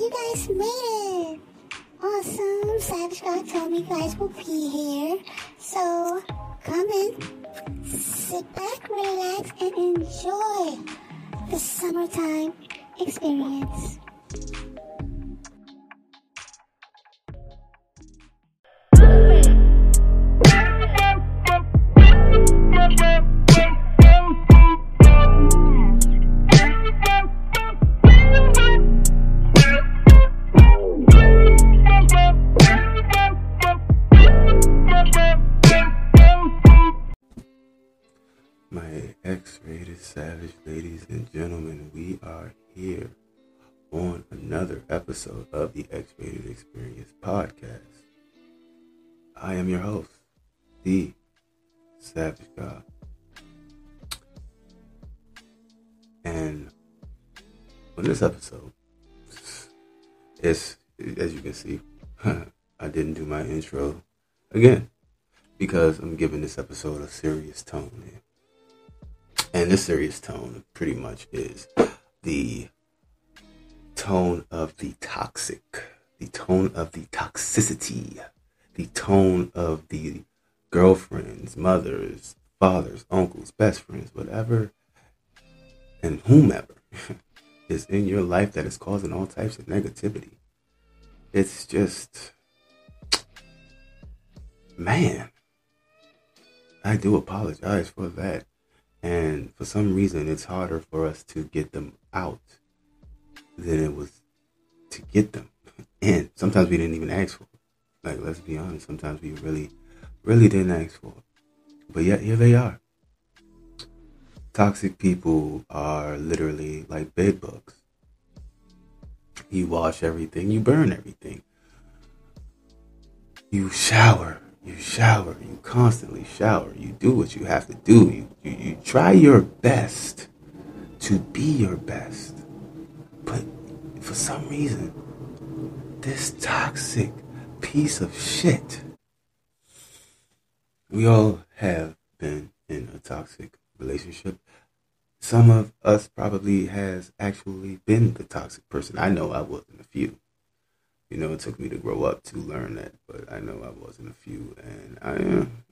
you guys made it. Awesome. Savage God told me you guys will be here. So come in, sit back, relax, and enjoy the summertime experience. Episode of the X-rated Experience podcast. I am your host, the Savage God. And on this episode, it's as you can see, I didn't do my intro again because I'm giving this episode a serious tone. And this serious tone pretty much is the tone of the toxic, the tone of the toxicity, the tone of the girlfriends, mothers, fathers, uncles, best friends, whatever, and whomever is in your life that is causing all types of negativity. It's just, man, I do apologize for that. And for some reason, it's harder for us to get them out than it was to get them And Sometimes we didn't even ask for it. Like, let's be honest, sometimes we really, really didn't ask for it. But yet, here they are. Toxic people are literally like bed bugs. You wash everything, you burn everything. You shower, you shower, you constantly shower, you do what you have to do, you, you, you try your best to be your best. But for some reason, this toxic piece of shit, we all have been in a toxic relationship. Some of us probably has actually been the toxic person. I know I was in a few you know, it took me to grow up to learn that, but I know I wasn't a few, and I.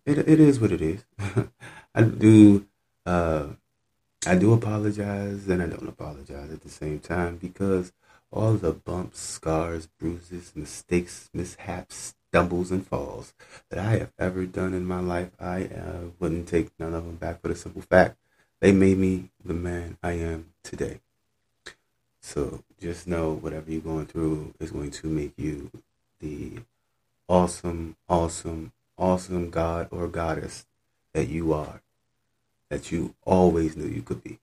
It it is what it is. I do, uh, I do apologize, and I don't apologize at the same time because all the bumps, scars, bruises, mistakes, mishaps, stumbles, and falls that I have ever done in my life, I uh, wouldn't take none of them back for the simple fact they made me the man I am today. So just know whatever you're going through is going to make you the awesome, awesome, awesome God or goddess that you are, that you always knew you could be.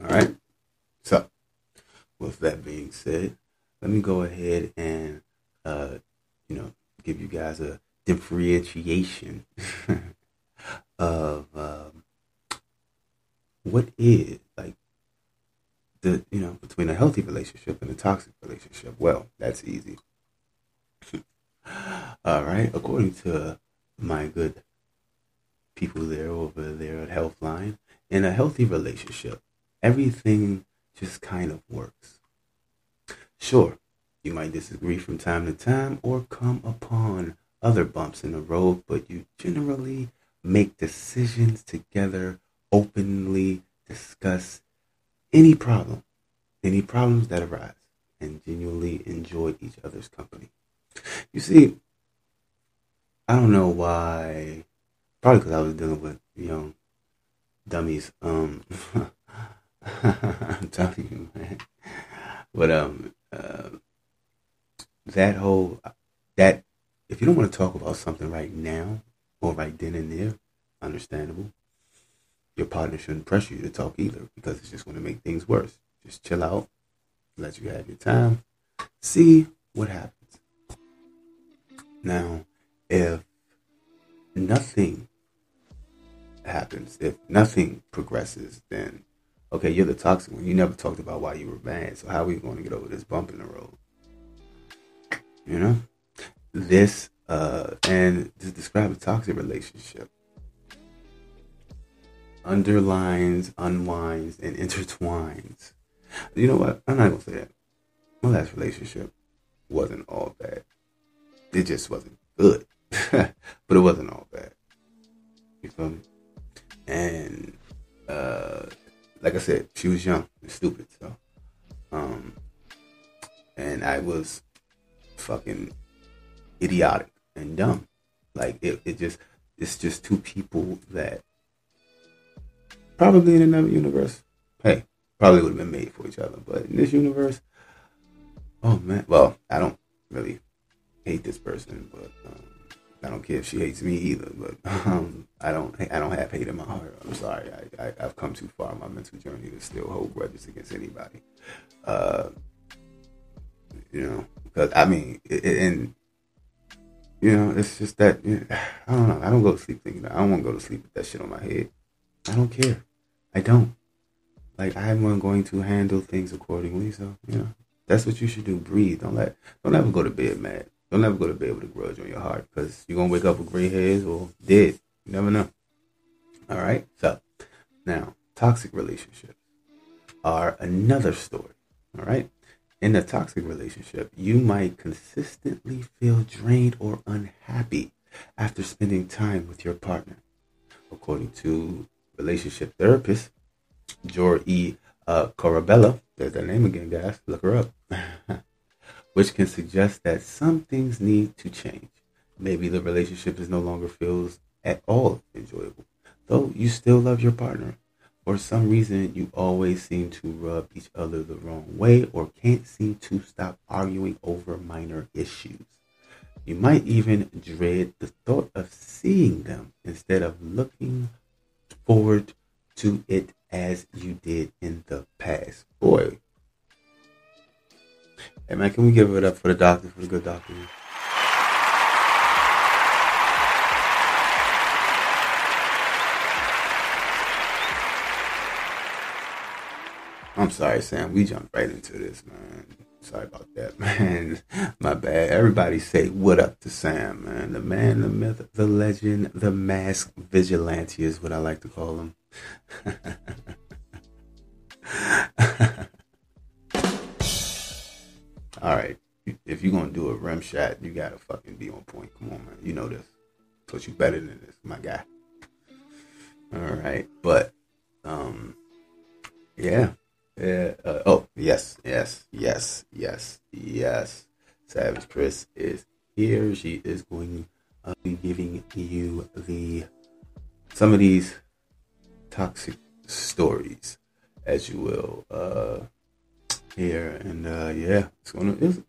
All right. So, with that being said, let me go ahead and, uh, you know, give you guys a differentiation of um, what is like the you know between a healthy relationship and a toxic relationship? Well, that's easy. All right, according to my good people there over there at Healthline, in a healthy relationship, everything just kind of works. Sure, you might disagree from time to time or come upon other bumps in the road, but you generally make decisions together, openly discuss any problem, any problems that arise, and genuinely enjoy each other's company. You see, I don't know why, probably because I was dealing with young dummies. Um, I'm telling you, man. But um, uh, that whole that if you don't want to talk about something right now or right then and there, understandable your partner shouldn't pressure you to talk either because it's just going to make things worse. Just chill out, let you have your time, see what happens. Now, if nothing happens, if nothing progresses, then okay, you're the toxic one. You never talked about why you were mad. So how are we going to get over this bump in the road? You know, this uh, and to describe a toxic relationship underlines, unwinds, and intertwines. You know what? I'm not gonna say that. my last relationship wasn't all bad. It just wasn't good, but it wasn't all bad. You feel me? And uh, like I said, she was young and stupid, so um, and I was fucking idiotic and dumb. Like it, it just it's just two people that probably in another universe, hey, probably would have been made for each other. But in this universe, oh man, well, I don't really hate this person, but um, I don't care if she hates me either. But um, I don't, I don't have hate in my heart. I'm sorry, I, I, have come too far in my mental journey to still hold grudges against anybody. Uh, you know, because I mean, it, and you know, it's just that you know, I don't know. I don't go to sleep thinking that. I don't want to go to sleep with that shit on my head. I don't care. I don't. Like I'm going to handle things accordingly. So you know, that's what you should do. Breathe. Don't let. Don't ever go to bed mad. Don't ever go to bed with a grudge on your heart because you're gonna wake up with gray hairs or dead. You never know. All right. So now, toxic relationships are another story. All right. In a toxic relationship, you might consistently feel drained or unhappy after spending time with your partner. According to relationship therapist Jor E. Uh, Corabella, there's that name again, guys, look her up, which can suggest that some things need to change. Maybe the relationship is no longer feels at all enjoyable, though you still love your partner for some reason, you always seem to rub each other the wrong way or can't seem to stop arguing over minor issues. You might even dread the thought of seeing them instead of looking forward to it as you did in the past. Hey man, can we give it up for the doctor, for the good doctor? I'm sorry, Sam. We jumped right into this, man. Sorry about that, man. My bad. Everybody say what up to Sam, man. The man, the myth, the legend, the mask vigilante is what I like to call him. All right. If you're gonna do a rim shot, you gotta fucking be on point. Come on, man. You know this. But you better than this, my guy. All right. But um yeah. Uh, uh, oh, yes, yes, yes, yes, yes. Savage Chris is here. She is going to be giving you the some of these toxic stories, as you will, uh, here. And uh, yeah, it's gonna. It's,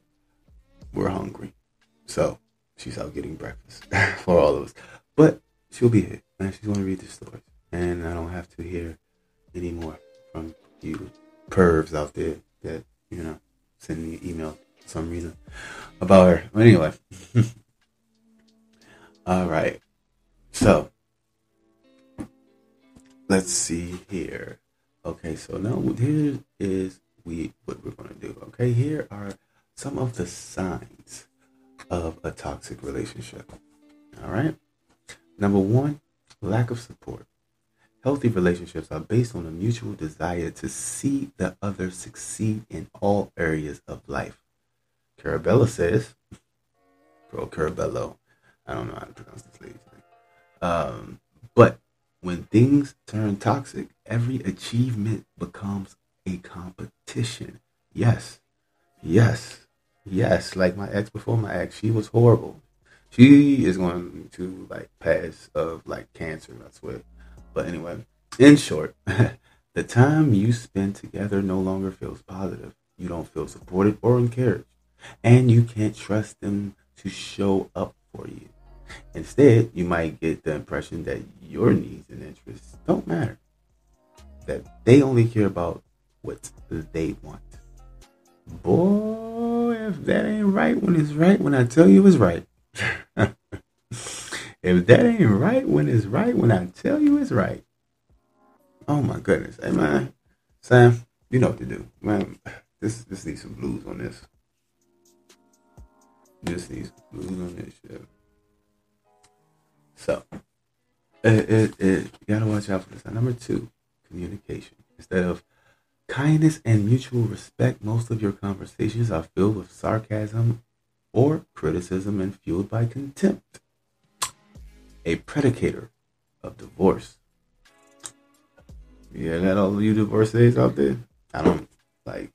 we're hungry, so she's out getting breakfast for all of us. But she'll be here, and she's to read the stories, and I don't have to hear anymore from you pervs out there that you know send me email for some reason about her. Anyway, all right. So let's see here. Okay, so now here is we what we're gonna do. Okay, here are some of the signs of a toxic relationship. All right. Number one, lack of support. Healthy relationships are based on a mutual desire to see the other succeed in all areas of life. Carabella says, girl Carabello, I don't know how to pronounce this lady's name. Um, but when things turn toxic, every achievement becomes a competition. Yes, yes, yes. Like my ex before my ex, she was horrible. She is going to like pass of like cancer, I swear. But anyway, in short, the time you spend together no longer feels positive. You don't feel supported or encouraged. And you can't trust them to show up for you. Instead, you might get the impression that your needs and interests don't matter. That they only care about what they want. Boy, if that ain't right when it's right, when I tell you it's right. If that ain't right when it's right, when I tell you it's right. Oh my goodness. Hey man, Sam, you know what to do. Man, this this needs some blues on this. This needs blues on this shit. So it, it, it you gotta watch out for this. Number two, communication. Instead of kindness and mutual respect, most of your conversations are filled with sarcasm or criticism and fueled by contempt. A predicator of divorce. Yeah, that all you divorcees out there? I don't like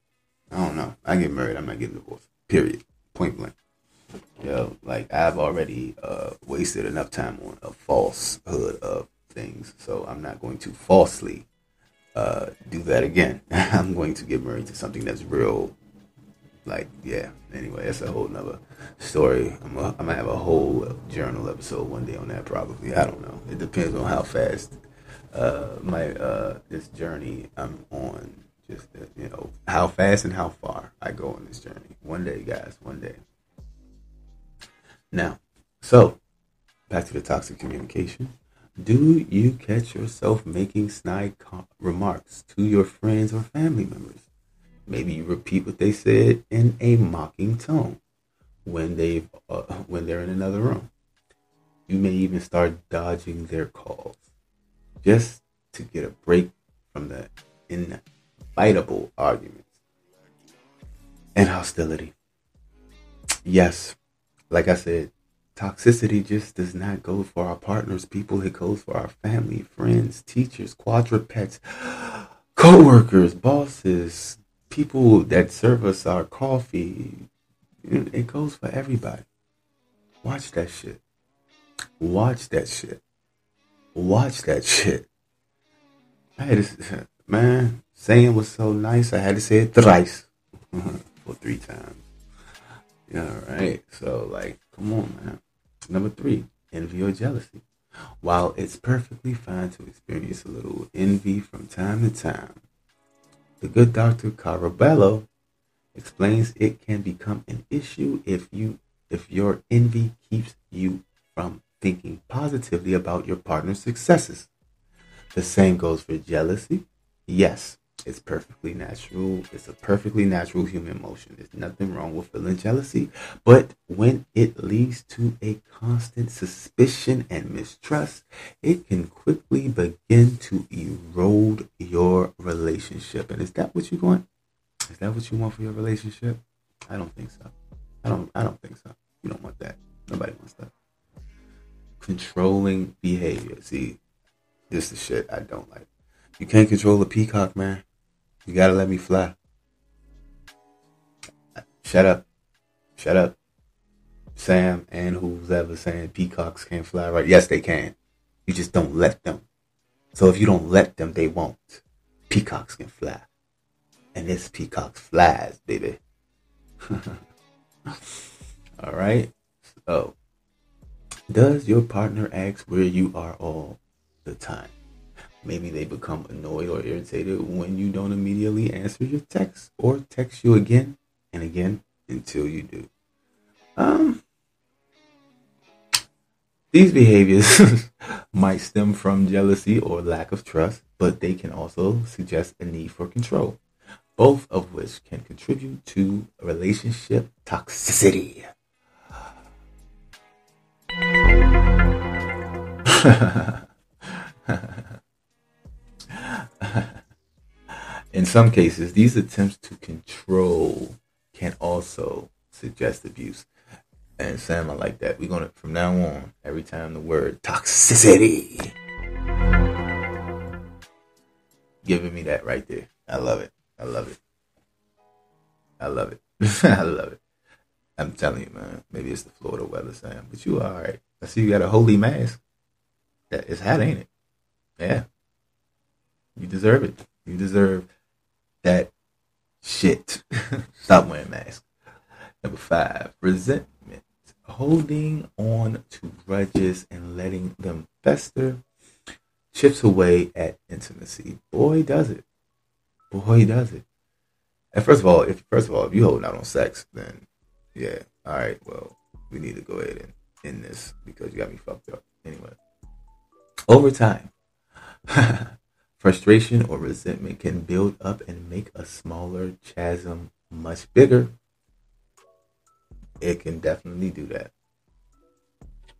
I don't know. I get married, I'm not getting divorced. Period. Point blank. Yo, like I've already uh, wasted enough time on a falsehood of things, so I'm not going to falsely uh, do that again. I'm going to get married to something that's real. Like, yeah. Anyway, that's a whole nother story. I'm, gonna have a whole journal episode one day on that. Probably. I don't know. It depends on how fast uh, my uh, this journey I'm on. Just uh, you know how fast and how far I go on this journey. One day, guys. One day. Now, so back to the toxic communication. Do you catch yourself making snide remarks to your friends or family members? Maybe you repeat what they said in a mocking tone when they uh, when they're in another room. You may even start dodging their calls just to get a break from the inevitable arguments and hostility. Yes, like I said, toxicity just does not go for our partners, people. It goes for our family, friends, teachers, quadrupeds, co-workers, bosses, people that serve us our coffee. It goes for everybody. Watch that shit. Watch that shit. Watch that shit. I had to, man, saying was so nice. I had to say it thrice for three times. Yeah, right. So, like, come on, man. Number three, envy or jealousy. While it's perfectly fine to experience a little envy from time to time, the good Dr. Carabello explains it can become an issue if you if your envy keeps you from thinking positively about your partner's successes. The same goes for jealousy. Yes, it's perfectly natural. It's a perfectly natural human emotion. There's nothing wrong with feeling jealousy. But when it leads to a constant suspicion and mistrust, it can quickly begin to erode your relationship. And is that what you want? Is that what you want for your relationship? I don't think so. I don't I don't think so. You don't want that. Nobody wants that. Controlling behavior. See, this is shit I don't like. You can't control a peacock, man. You gotta let me fly. Shut up. Shut up. Sam and who's ever saying peacocks can't fly right. Yes, they can. You just don't let them. So if you don't let them, they won't. Peacocks can fly. And this peacock flies, baby. all right. So, does your partner ask where you are all the time? Maybe they become annoyed or irritated when you don't immediately answer your text or text you again and again until you do. Um, these behaviors might stem from jealousy or lack of trust, but they can also suggest a need for control, both of which can contribute to relationship toxicity. In some cases, these attempts to control can also suggest abuse. And Sam, I like that. We're gonna from now on, every time the word toxicity, giving me that right there. I love it. I love it. I love it. I love it. I'm telling you, man. Maybe it's the Florida weather, Sam, but you are all right. I see you got a holy mask. That is hot, ain't it? Yeah. You deserve it. You deserve that shit. Stop wearing masks. Number five, resentment. Holding on to grudges and letting them fester chips away at intimacy. Boy, does it. Boy, does it. And first of all, if first of all, if you hold out on sex, then yeah, all right. Well, we need to go ahead and end this because you got me fucked up. Anyway, over time, Frustration or resentment can build up and make a smaller chasm much bigger. It can definitely do that.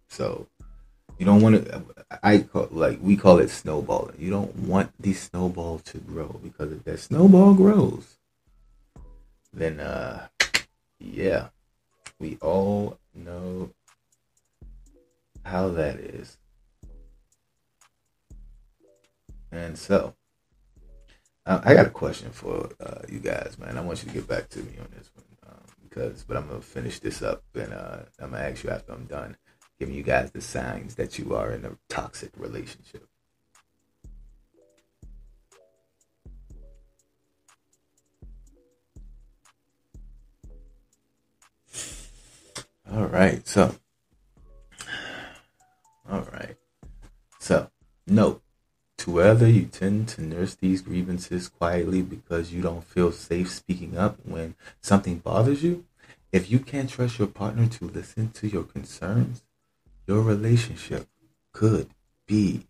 So, You don't want to. I call like we call it snowballing. You don't want the snowball to grow because if that snowball grows, then uh, yeah, we all know how that is. And so, uh, I got a question for uh, you guys, man. I want you to get back to me on this one um, because, but I'm gonna finish this up and uh, I'm gonna ask you after I'm done giving you guys the signs that you are in a toxic relationship. All right, so, all right, so, note to whether you tend to nurse these grievances quietly because you don't feel safe speaking up when something bothers you. If you can't trust your partner to listen to your concerns, your relationship could be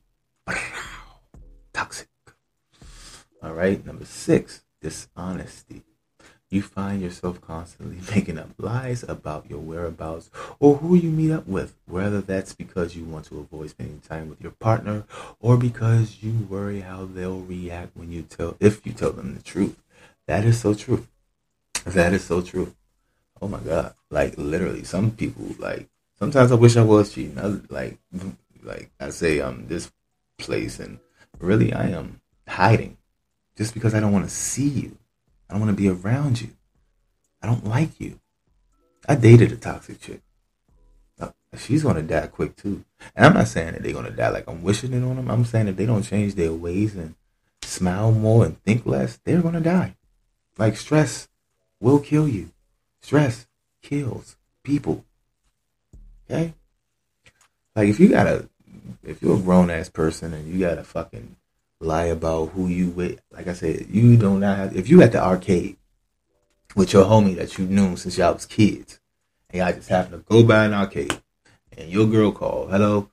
toxic. All right. Number six, dishonesty. You find yourself constantly making up lies about your whereabouts or who you meet up with, whether that's because you want to avoid spending time with your partner or because you worry how they'll react when you tell if you tell them the truth. That is so true. That is so true. Oh my god. Like literally some people like sometimes I wish I was cheating. I, like, like I say, I'm this place, and really I am hiding, just because I don't want to see you. I don't want to be around you. I don't like you. I dated a toxic chick. Uh, she's gonna die quick too. And I'm not saying that they're gonna die like I'm wishing it on them. I'm saying if they don't change their ways and smile more and think less, they're gonna die. Like stress will kill you. Stress kills people. Okay? Like if you gotta if you're a grown ass person and you gotta fucking lie about who you with. Like I said, you do not have if you at the arcade with your homie that you knew since y'all was kids and y'all just happen to go by an arcade and your girl call, hello,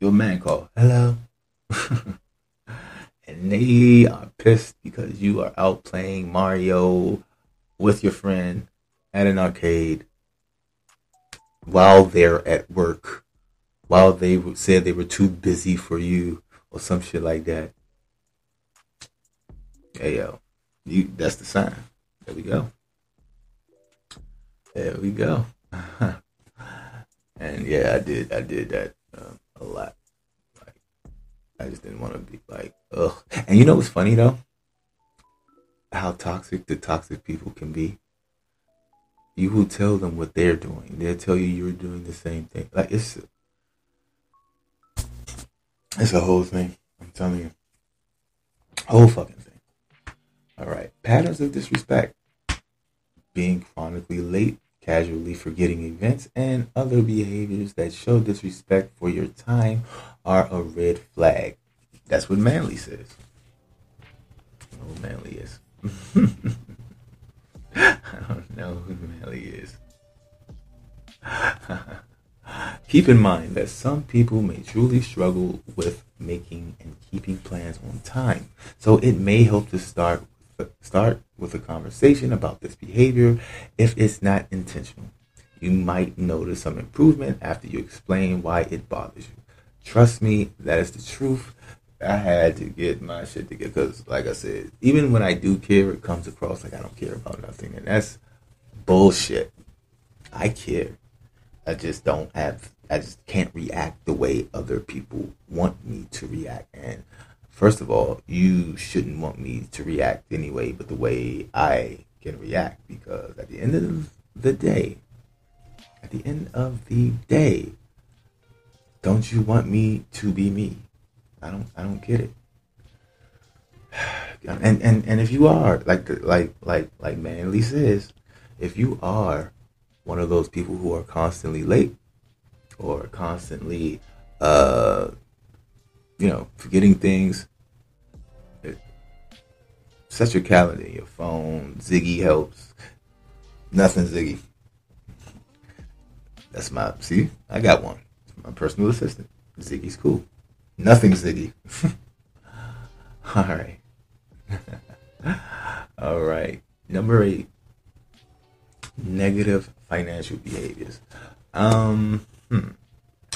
your man call, hello. and they are pissed because you are out playing Mario with your friend at an arcade while they're at work, while they said they were too busy for you or some shit like that. Hey yo, you that's the sign. There we go. There we go. and yeah, I did I did that um, a lot. Like I just didn't want to be like ugh. And you know what's funny though? How toxic the toxic people can be you will tell them what they're doing. They'll tell you you're doing the same thing. Like it's it's a whole thing. I'm telling you, whole fucking thing. All right, patterns of disrespect, being chronically late, casually forgetting events, and other behaviors that show disrespect for your time are a red flag. That's what Manly says. Oh, Manly is. I don't know who Manly is. Keep in mind that some people may truly struggle with making and keeping plans on time. So it may help to start start with a conversation about this behavior if it's not intentional. You might notice some improvement after you explain why it bothers you. Trust me, that is the truth. I had to get my shit together because, like I said, even when I do care, it comes across like I don't care about nothing, and that's bullshit. I care. I just don't have. I just can't react the way other people want me to react. And first of all, you shouldn't want me to react anyway, but the way I can react, because at the end of the day, at the end of the day, don't you want me to be me? I don't I don't get it. And and and if you are like like like like man Manly says, if you are one of those people who are constantly late or constantly uh you know forgetting things set your calendar your phone ziggy helps nothing ziggy that's my see i got one my personal assistant ziggy's cool Nothing Ziggy. All right. All right. Number eight. Negative financial behaviors. Um, hmm.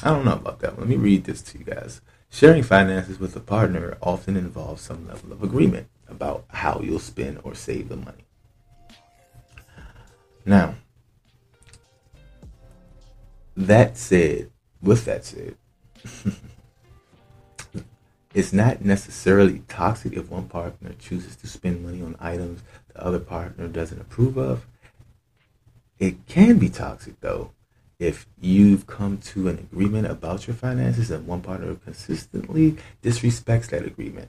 I don't know about that. Let me read this to you guys. Sharing finances with a partner often involves some level of agreement about how you'll spend or save the money. Now, that said, with that said, it's not necessarily toxic if one partner chooses to spend money on items the other partner doesn't approve of. It can be toxic though if you've come to an agreement about your finances and one partner consistently disrespects that agreement,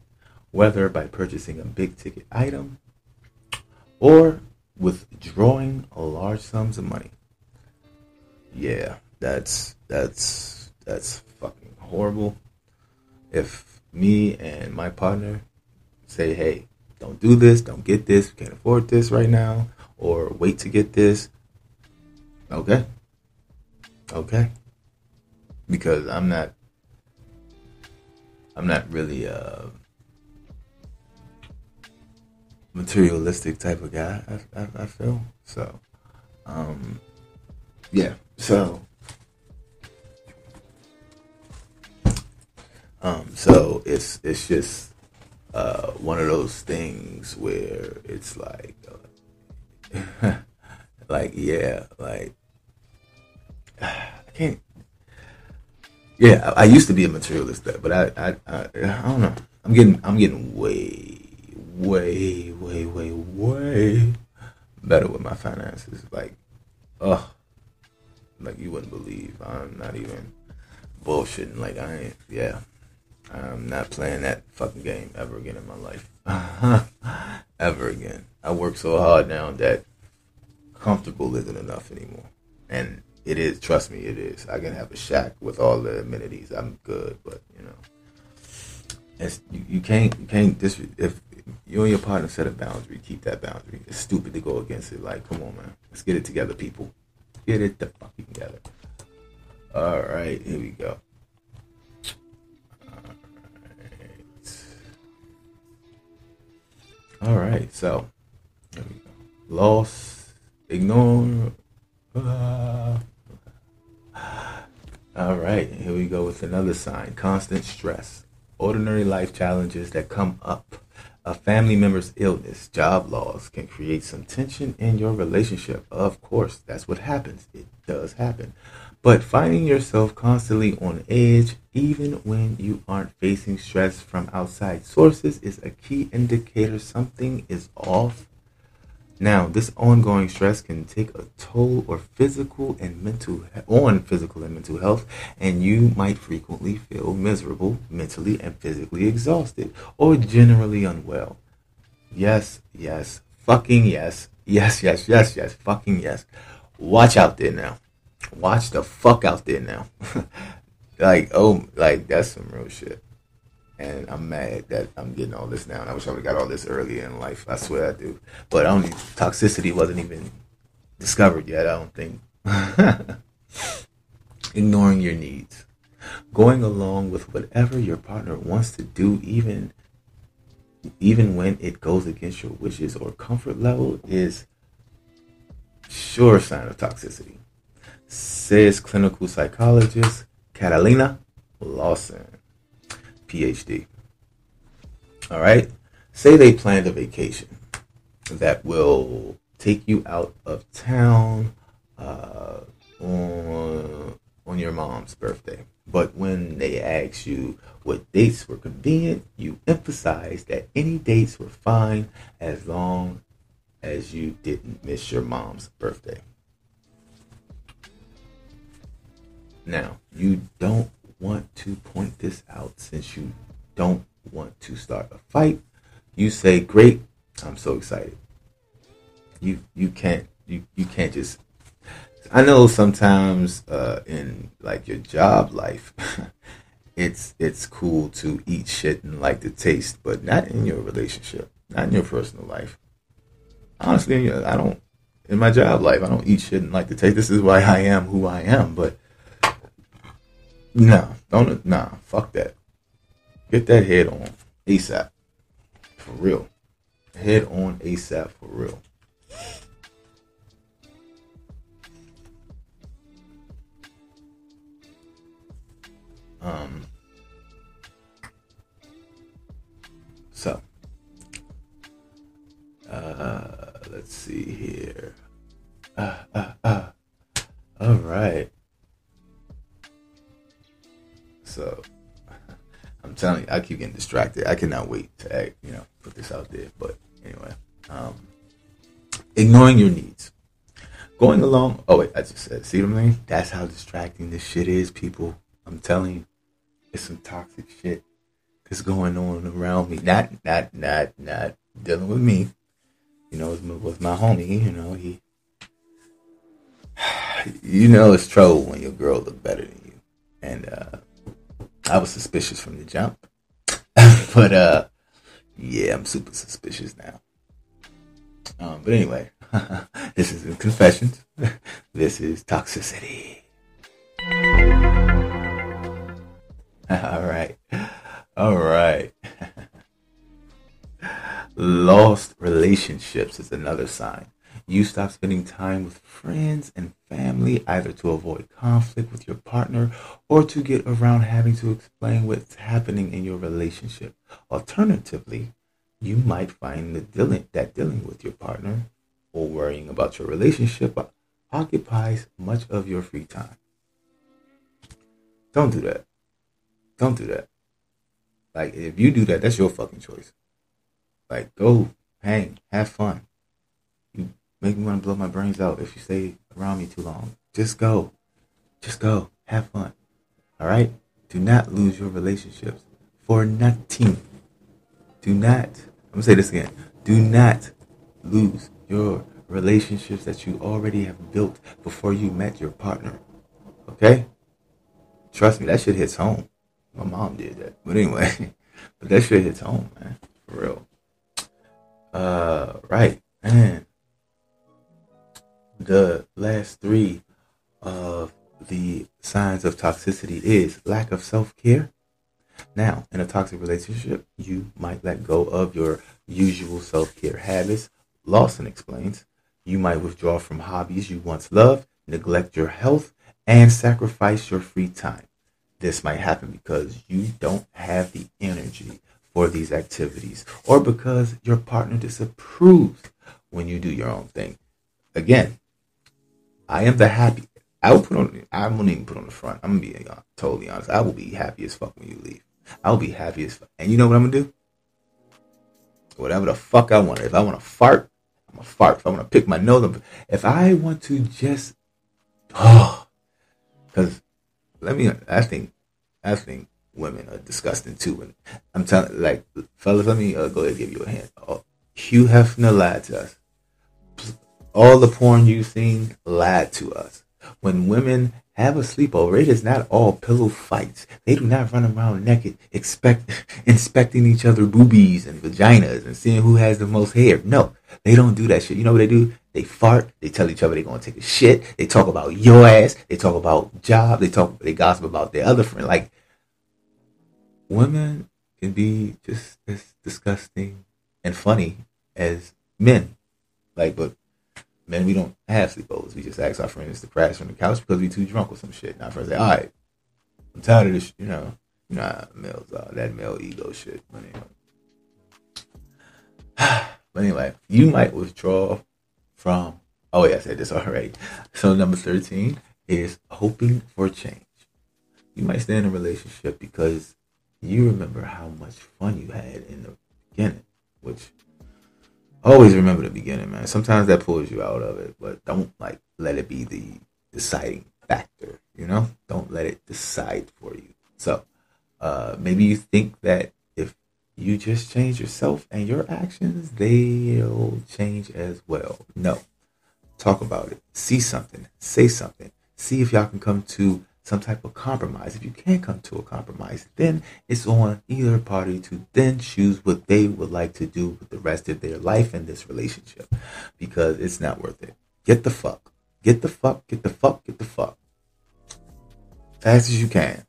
whether by purchasing a big ticket item or withdrawing large sums of money. Yeah, that's that's that's fucking horrible. If me and my partner say, "Hey, don't do this, don't get this, can't afford this right now," or wait to get this, okay, okay, because I'm not, I'm not really a materialistic type of guy. I, I, I feel so. Um, yeah, so Um, so it's it's just uh, one of those things where it's like, uh, like yeah, like I can't. Yeah, I, I, used to be a materialist, but I, I, I, I don't know. I'm getting, I'm getting way, way, way, way, way better with my finances. Like, oh, like you wouldn't believe. I'm not even bullshitting. Like I ain't, yeah. I'm not playing that fucking game ever again in my life. ever again. I work so hard now that comfortable isn't enough anymore. And it is, trust me, it is. I can have a shack with all the amenities. I'm good, but you know, it's, you, you can't, you can't, dis- if you and your partner set a boundary, keep that boundary. It's stupid to go against it. Like, come on, man. Let's get it together, people. Get it the fucking together. All right, here we go. All right, so there we go. Loss, ignore. Uh, all right, here we go with another sign constant stress, ordinary life challenges that come up. A family member's illness, job loss can create some tension in your relationship. Of course, that's what happens. It does happen. But finding yourself constantly on edge, even when you aren't facing stress from outside sources, is a key indicator something is off. Now, this ongoing stress can take a toll or physical and mental on physical and mental health, and you might frequently feel miserable, mentally and physically exhausted, or generally unwell. Yes, yes, fucking yes, yes, yes, yes, yes, fucking yes. Watch out there now watch the fuck out there now. like, oh, like that's some real shit. And I'm mad that I'm getting all this now. And I wish I would have got all this earlier in life. I swear I do. But I don't. Toxicity wasn't even discovered yet. I don't think. Ignoring your needs, going along with whatever your partner wants to do, even even when it goes against your wishes or comfort level, is sure sign of toxicity says clinical psychologist Catalina Lawson, PhD. All right. Say they planned a vacation that will take you out of town uh, on on your mom's birthday. But when they ask you what dates were convenient, you emphasize that any dates were fine as long as you didn't miss your mom's birthday. Now, you don't want to point this out since you don't want to start a fight. You say, "Great, I'm so excited." You you can't you you can't just. I know sometimes uh, in like your job life, it's it's cool to eat shit and like the taste, but not in your relationship, not in your personal life. Honestly, I don't. In my job life, I don't eat shit and like the taste. This is why I am who I am, but no, don't. Nah, fuck that. Get that head on ASAP. For real. Head on ASAP for real. Um, so, uh, let's see here. Uh, uh, uh. All right. So, I'm telling you, I keep getting distracted. I cannot wait to, act, you know, put this out there. But anyway, um, ignoring your needs going along. Oh wait, I just said. See what I mean? That's how distracting this shit is, people. I'm telling you, it's some toxic shit that's going on around me. Not, not, not, not dealing with me. You know, with my homie. You know, he. You know, it's trouble when your girl look better than I was suspicious from the jump. but uh, yeah, I'm super suspicious now. Um, but anyway, this is confessions. this is toxicity. All right. All right. Lost relationships is another sign. You stop spending time with friends and family either to avoid conflict with your partner or to get around having to explain what's happening in your relationship. Alternatively, you might find that dealing, that dealing with your partner or worrying about your relationship occupies much of your free time. Don't do that. Don't do that. Like, if you do that, that's your fucking choice. Like, go hang, have fun. Make me want to blow my brains out if you stay around me too long. Just go. Just go. Have fun. All right? Do not lose your relationships for nothing. Do not, I'm going to say this again. Do not lose your relationships that you already have built before you met your partner. Okay? Trust me, that shit hits home. My mom did that. But anyway, but that shit hits home, man. For real. Uh, right. Man. The last three of the signs of toxicity is lack of self care. Now, in a toxic relationship, you might let go of your usual self care habits Lawson explains, you might withdraw from hobbies you once loved, neglect your health, and sacrifice your free time. This might happen because you don't have the energy for these activities or because your partner disapproves when you do your own thing. Again, I am the happy. I will put on. I won't even put on the front. I'm gonna be uh, totally honest. I will be happy as fuck when you leave. I'll be happy as fuck. And you know what I'm gonna do? Whatever the fuck I want. If I want to fart, I'm a fart. If I want to pick my nose, if I want to just, oh, because let me, I think, I think women are disgusting too. And I'm telling, like, fellas, let me uh, go ahead and give you a hand. Oh, Hugh Hefner lied to us. All the porn you've seen lied to us. When women have a sleepover. It is not all pillow fights. They do not run around naked, expect inspecting each other boobies and vaginas and seeing who has the most hair. No, they don't do that shit. You know what they do? They fart. They tell each other they're gonna take a shit. They talk about your ass. They talk about job. They talk. They gossip about their other friend. Like women can be just as disgusting and funny as men. Like, but Man, we don't have sleepovers. We just ask our friends to crash on the couch because we're too drunk or some shit. And our friends say, all right, I'm tired of this, you know. You know how males are, that male ego shit. But anyway. but anyway, you might withdraw from, oh yeah, I said this already. So number 13 is hoping for change. You might stay in a relationship because you remember how much fun you had in the beginning, which always remember the beginning, man. Sometimes that pulls you out of it, but don't like let it be the deciding factor. You know, don't let it decide for you. So uh, maybe you think that if you just change yourself and your actions, they'll change as well. No, talk about it. See something. Say something. See if y'all can come to some type of compromise. If you can't come to a compromise, then it's on either party to then choose what they would like to do with the rest of their life in this relationship because it's not worth it. Get the fuck. Get the fuck, get the fuck, get the fuck. Fast as you can.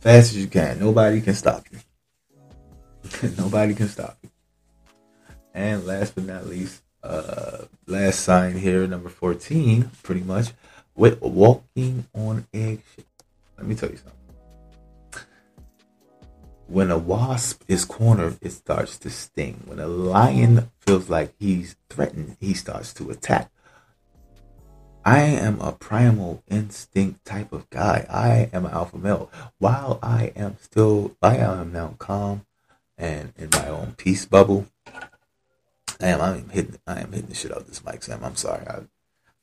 Fast as you can. Nobody can stop you. Nobody can stop you. And last but not least, uh, last sign here, number 14, pretty much with walking on eggshells. Let me tell you something. when a wasp is cornered, it starts to sting. When a lion feels like he's threatened, he starts to attack. I am a primal instinct type of guy. I am an alpha male. While I am still, I am now calm and in my own peace bubble. I am, I am hitting, I am hitting the shit out of this mic, Sam. I'm sorry. I,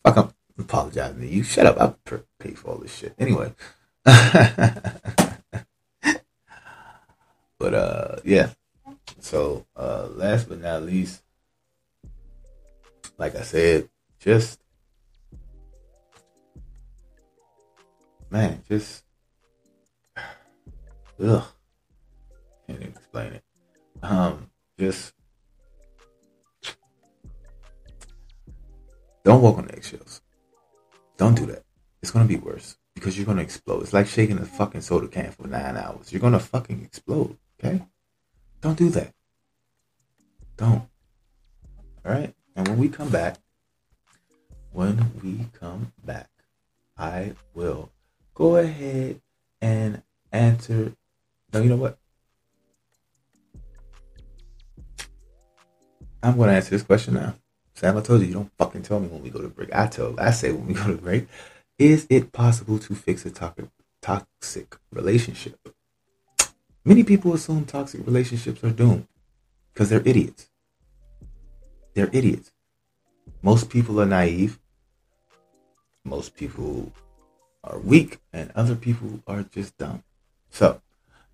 fuck, I'm apologizing to you. Shut up. I pay for all this shit. Anyway. but, uh, yeah. So, uh, last but not least, like I said, just man, just ugh, can't even explain it. Um, just don't walk on eggshells. Don't do that. It's gonna be worse because you're gonna explode. It's like shaking a fucking soda can for nine hours. You're gonna fucking explode. Okay? Don't do that. Don't. All right. And when we come back, when we come back, I will go ahead and answer. No, you know what? I'm going to answer this question now. Sam, I told you, you don't fucking tell me when we go to break. I tell, I say when we go to break. Is it possible to fix a toxic, toxic relationship? Many people assume toxic relationships are doomed because they're idiots. They're idiots. Most people are naive. Most people are weak and other people are just dumb. So,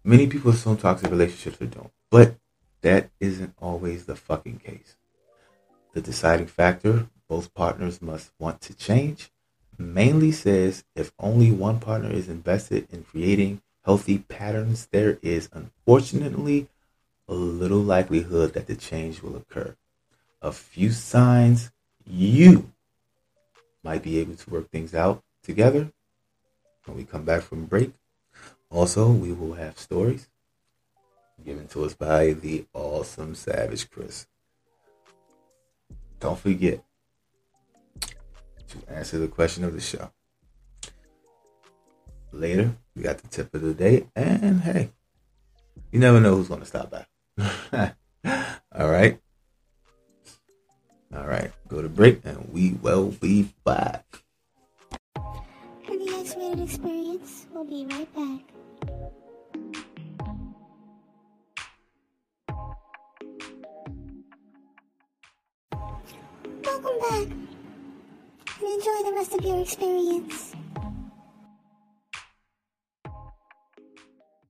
many people assume toxic relationships are doomed, but that isn't always the fucking case. The deciding factor, both partners must want to change, mainly says if only one partner is invested in creating healthy patterns, there is unfortunately a little likelihood that the change will occur. A few signs you might be able to work things out together when we come back from break. Also, we will have stories given to us by the awesome Savage Chris. Don't forget to answer the question of the show. Later, we got the tip of the day, and hey, you never know who's going to stop by. All right. All right. Go to break, and we will be back. X-rated experience. We'll be right back. Back. And enjoy the rest of your experience.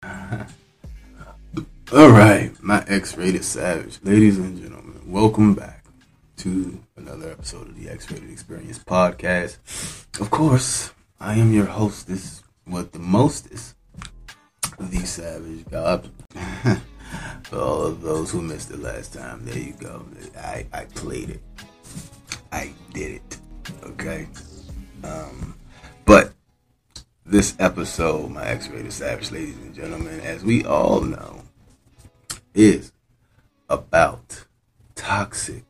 All right, my X-rated savage, ladies and gentlemen, welcome back to another episode of the X-rated Experience podcast. Of course, I am your hostess with the mostest, the Savage God. For all of those who missed it last time, there you go. I, I played it. I did it. Okay. Um, but this episode, my X-rated Savage, ladies and gentlemen, as we all know, is about toxic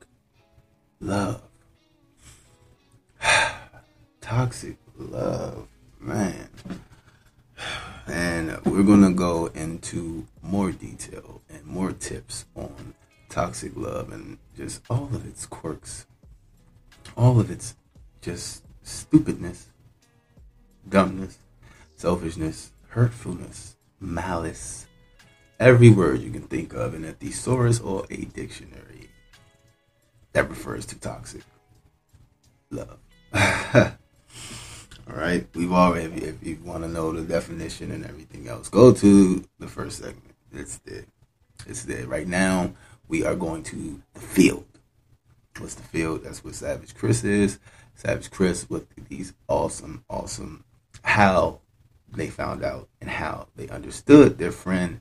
love. toxic love, man. And we're going to go into more detail and more tips on toxic love and just all of its quirks, all of its just stupidness, dumbness, selfishness, hurtfulness, malice, every word you can think of in a thesaurus or a dictionary that refers to toxic love. All right, we've already. If you want to know the definition and everything else, go to the first segment. It's there. It's there. Right now, we are going to the field. What's the field? That's what Savage Chris is. Savage Chris with these awesome, awesome how they found out and how they understood their friend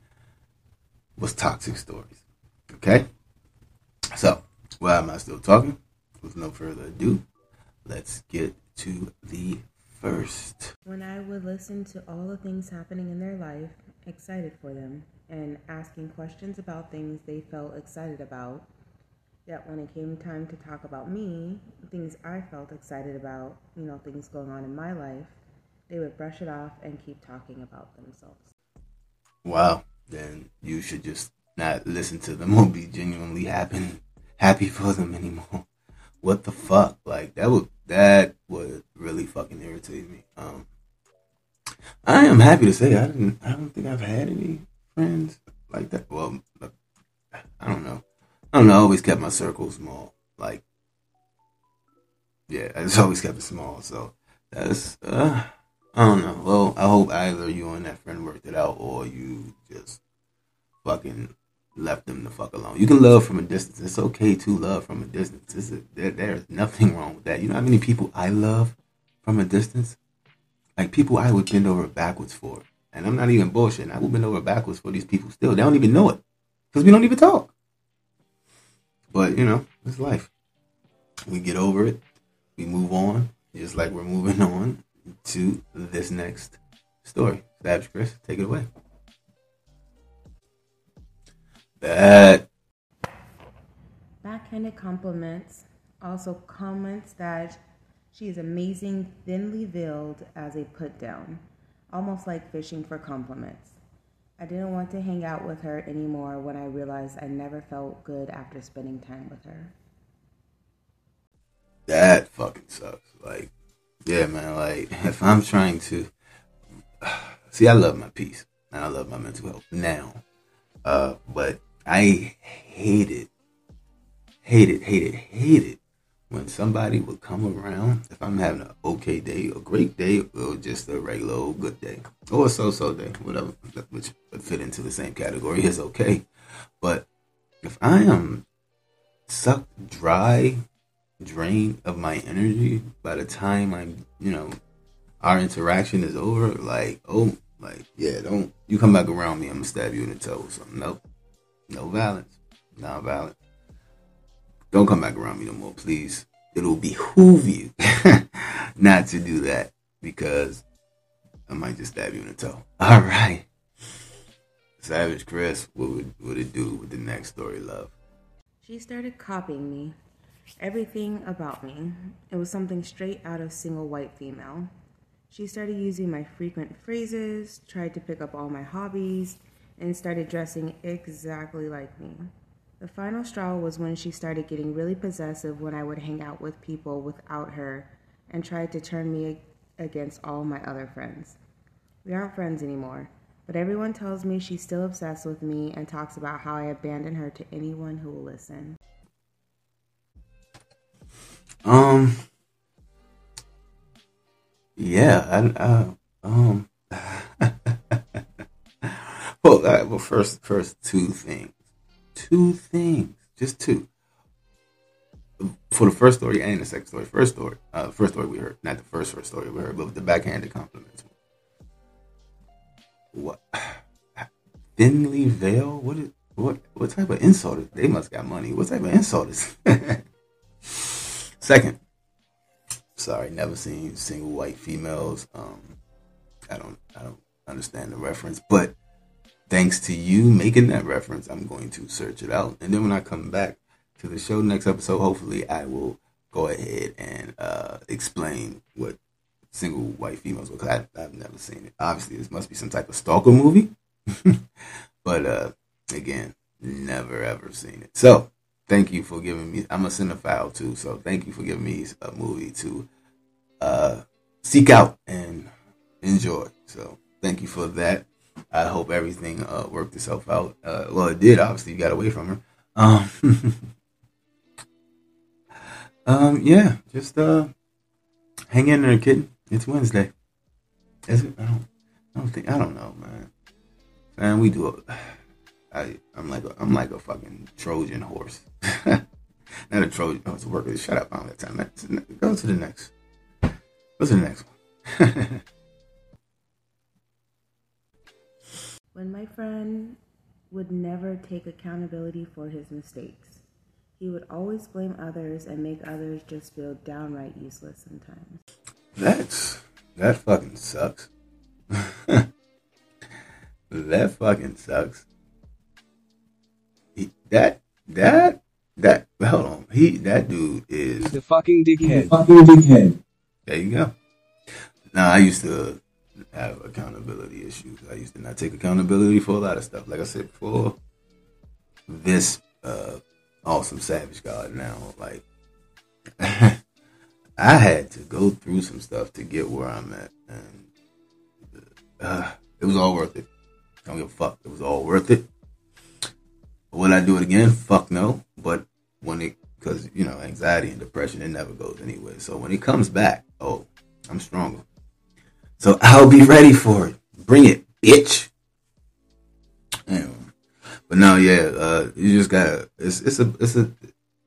was toxic stories. Okay? So, why am I still talking? With no further ado, let's get to the first. When I would listen to all the things happening in their life, excited for them, and asking questions about things they felt excited about, yet when it came time to talk about me, things I felt excited about, you know, things going on in my life, they would brush it off and keep talking about themselves. Wow. then you should just not listen to them or be genuinely happy happy for them anymore. What the fuck? Like that would that would really fucking irritate me. Um I am happy to say I didn't I don't think I've had any friends like that. Well I don't know. I don't know, I always kept my circle small. Like yeah, I just always kept it small, so that's uh I don't know. Well, I hope either you and that friend worked it out or you just fucking left them the fuck alone. You can love from a distance. It's okay to love from a distance. A, there, there's nothing wrong with that. You know how many people I love from a distance? Like people I would bend over backwards for. And I'm not even bullshitting. I would bend over backwards for these people still. They don't even know it. Because we don't even talk. But, you know, it's life. We get over it. We move on. Just like we're moving on to this next story. Savage Chris, take it away. That backhanded compliments, also comments that she is amazing, thinly veiled as a put down, almost like fishing for compliments. I didn't want to hang out with her anymore when I realized I never felt good after spending time with her. That fucking sucks. Like, yeah, man. Like, if I'm trying to see, I love my peace and I love my mental health now, uh, but I hate it. Hate it, hate it, hate it, when somebody would come around. If I'm having an okay day, a great day, or just a regular old good day, or a so-so day, whatever, which would fit into the same category is okay. But if I am sucked dry drain of my energy by the time I'm, you know, our interaction is over. Like, oh, like, yeah, don't you come back around me, I'm gonna stab you in the toe or something. Nope. No violence. Non violent. Don't come back around me no more, please. It'll behoove you not to do that because I might just stab you in the toe. All right. Savage Chris, what would, would it do with the next story, love? She started copying me everything about me. It was something straight out of single white female. She started using my frequent phrases, tried to pick up all my hobbies, and started dressing exactly like me. The final straw was when she started getting really possessive when I would hang out with people without her and tried to turn me against all my other friends. We aren't friends anymore, but everyone tells me she's still obsessed with me and talks about how I abandoned her to anyone who will listen. Um. Yeah. I, uh, um. well, uh, well, first, first two things. Two things. Just two. For the first story and the second story. First story. Uh, first story we heard, not the first first story we heard, but with the backhanded compliments. What? Thinly veil? What is? What? What type of insult is? They must got money. What type of insult is? Second, sorry, never seen single white females. Um, I don't, I don't understand the reference, but thanks to you making that reference, I'm going to search it out, and then when I come back to the show next episode, hopefully I will go ahead and uh, explain what single white females because I, I've never seen it. Obviously, this must be some type of stalker movie, but uh, again, never ever seen it. So thank you for giving me. I'm a cinephile too, so thank you for giving me a movie to uh, seek out and enjoy. So thank you for that. I hope everything uh, worked itself out. Uh, well, it did. Obviously, you got away from her. Um, um, yeah, just uh, hang in there, kid. It's Wednesday. Is it? I don't. I don't think. I don't know, man. Man, we do it. I, I'm like a, I'm like a fucking Trojan horse. Not a Trojan. Oh, it's a worker. Shut up all that time. Go to the next. Go to the next one. when my friend would never take accountability for his mistakes, he would always blame others and make others just feel downright useless sometimes. That's that fucking sucks. that fucking sucks. He, that that that hold on. He that dude is the fucking dickhead. The fucking dickhead. There you go. Now I used to have accountability issues. I used to not take accountability for a lot of stuff. Like I said before, this uh, awesome savage god now, like I had to go through some stuff to get where I'm at, and uh, it was all worth it. I don't give a fuck. It was all worth it. Will I do it again? Fuck no. But when it, because you know, anxiety and depression, it never goes anywhere. So when it comes back, oh, I'm stronger. So I'll be ready for it. Bring it, bitch. Anyway. But no, yeah, uh, you just gotta. It's it's a it's a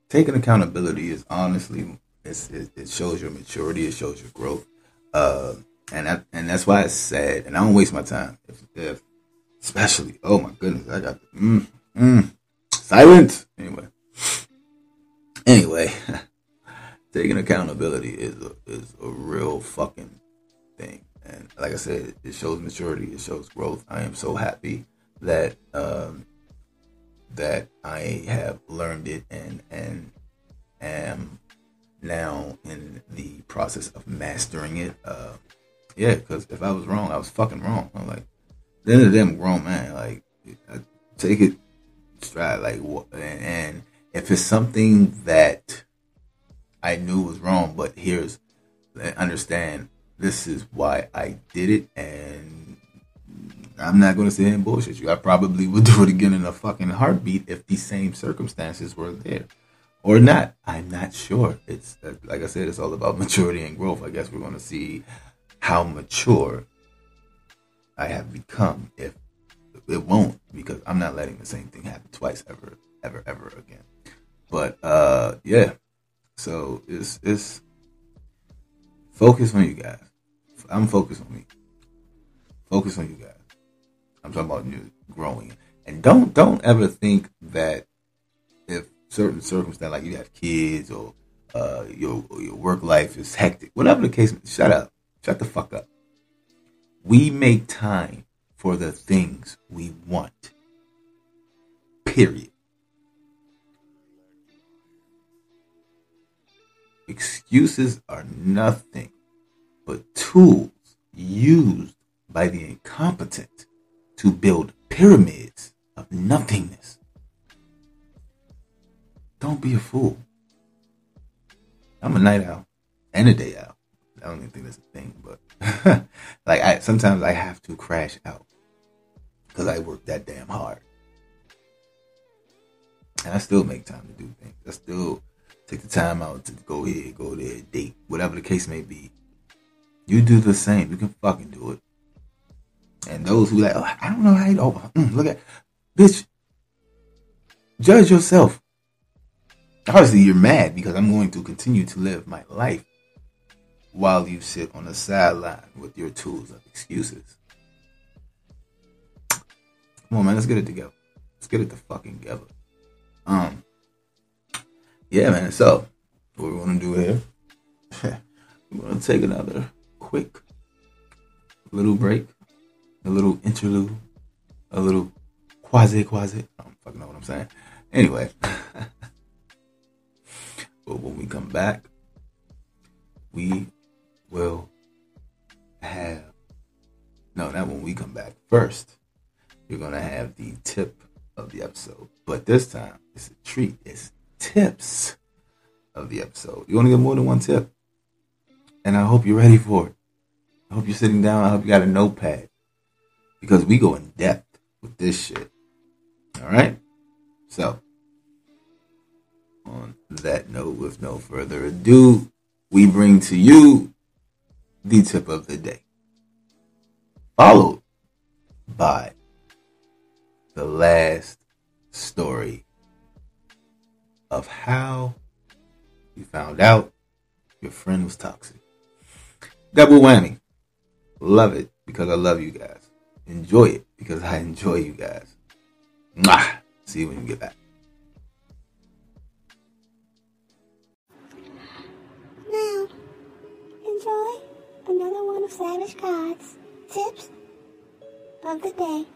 taking accountability is honestly it's, it, it shows your maturity, it shows your growth, uh, and that, and that's why it's sad. And I don't waste my time. If, if especially, oh my goodness, I got mm, mm, silence. Anyway, anyway, taking accountability is a, is a real fucking thing. And like I said, it shows maturity, it shows growth. I am so happy that um, that I have learned it and and am now in the process of mastering it. Uh, yeah, because if I was wrong, I was fucking wrong. I'm like, the end of the day, grown man. Like, I take it stride. Like, and, and if it's something that I knew was wrong, but here's understand this is why I did it, and I'm not going to sit here and bullshit you. I probably would do it again in a fucking heartbeat if the same circumstances were there or not. I'm not sure. It's like I said, it's all about maturity and growth. I guess we're going to see how mature I have become. If it won't, because I'm not letting the same thing happen twice ever, ever, ever again. But uh, yeah. So it's it's focus on you guys. I'm focused on me. Focus on you guys. I'm talking about you growing, and don't don't ever think that if certain circumstance, like you have kids or uh, your your work life is hectic, whatever the case. Shut up. Shut the fuck up. We make time for the things we want. Period. Excuses are nothing but tools used by the incompetent to build pyramids of nothingness. Don't be a fool. I'm a night owl and a day owl. I don't even think that's a thing, but like I sometimes I have to crash out because I work that damn hard, and I still make time to do things. I still take the time out to go here, go there, date, whatever the case may be. You do the same. You can fucking do it. And those who like, oh, I don't know how you. Oh, mm, look at, bitch. Judge yourself. Obviously, you're mad because I'm going to continue to live my life while you sit on the sideline with your tools of excuses. Come on, man. Let's get it together. Let's get it the fucking together. Um. Yeah, man. So, what we're gonna do here? we're gonna take another quick little break, a little interlude, a little quasi quasi. I don't fucking know what I'm saying. Anyway, but when we come back, we will have no, not when we come back. First, you're gonna have the tip of the episode, but this time it's a treat. It's tips of the episode. You want to get more than one tip, and I hope you're ready for it. I hope you're sitting down. I hope you got a notepad because we go in depth with this shit. All right. So, on that note, with no further ado, we bring to you the tip of the day, followed by the last story of how you found out your friend was toxic. Double whammy. Love it because I love you guys. Enjoy it because I enjoy you guys. Mwah. See you when you get back. Now, enjoy another one of Savage God's tips of the day.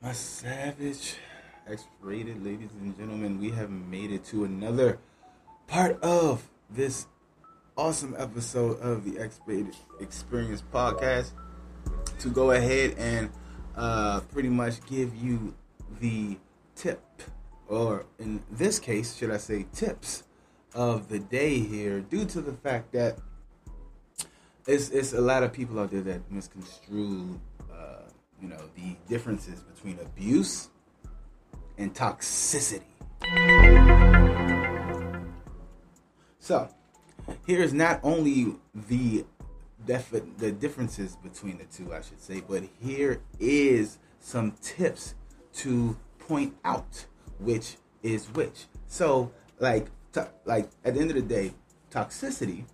My savage. X rated ladies and gentlemen, we have made it to another part of this awesome episode of the X-rated Experience podcast. To go ahead and uh, pretty much give you the tip, or in this case, should I say, tips of the day here, due to the fact that it's, it's a lot of people out there that misconstrue, you know, the differences between abuse and toxicity. So, here's not only the defi- the differences between the two, I should say, but here is some tips to point out which is which. So, like, to- like at the end of the day, toxicity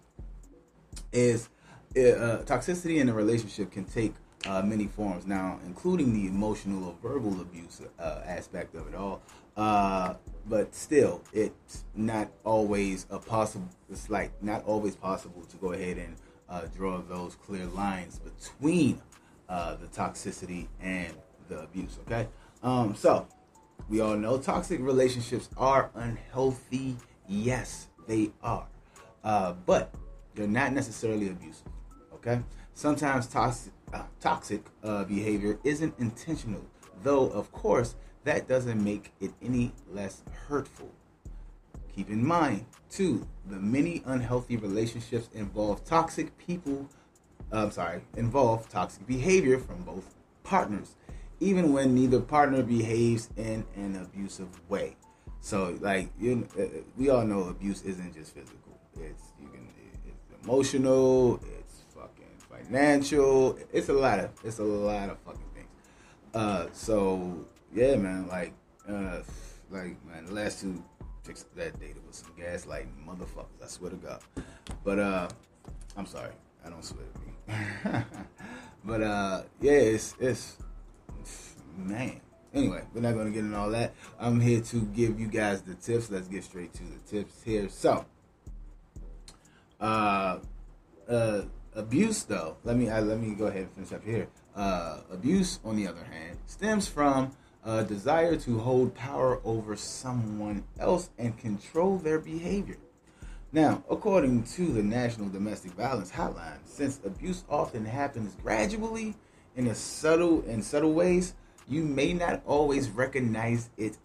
is uh, toxicity in a relationship can take uh, many forms now, including the emotional or verbal abuse uh, aspect of it all. Uh, but still, it's not always a possible. It's like not always possible to go ahead and uh, draw those clear lines between uh, the toxicity and the abuse. Okay, um, so we all know toxic relationships are unhealthy. Yes, they are, uh, but they're not necessarily abusive. Okay, sometimes toxic uh, toxic uh, behavior isn't intentional, though of course that doesn't make it any less hurtful. Keep in mind, too, the many unhealthy relationships involve toxic people. I'm sorry, involve toxic behavior from both partners, even when neither partner behaves in an abusive way. So, like you, uh, we all know abuse isn't just physical. It's you can, it's emotional. Financial. It's a lot of, it's a lot of fucking things. Uh, so yeah, man, like, uh, like man, the last two chicks that dated was some gaslighting motherfuckers. I swear to God. But uh, I'm sorry, I don't swear to me. but uh, yeah, it's it's man. Anyway, we're not gonna get into all that. I'm here to give you guys the tips. Let's get straight to the tips here. So, uh, uh, abuse though. Let me uh, let me go ahead and finish up here. Uh, abuse, on the other hand, stems from a desire to hold power over someone else and control their behavior. Now, according to the National Domestic Violence Hotline, since abuse often happens gradually in a subtle in subtle ways, you may not always recognize it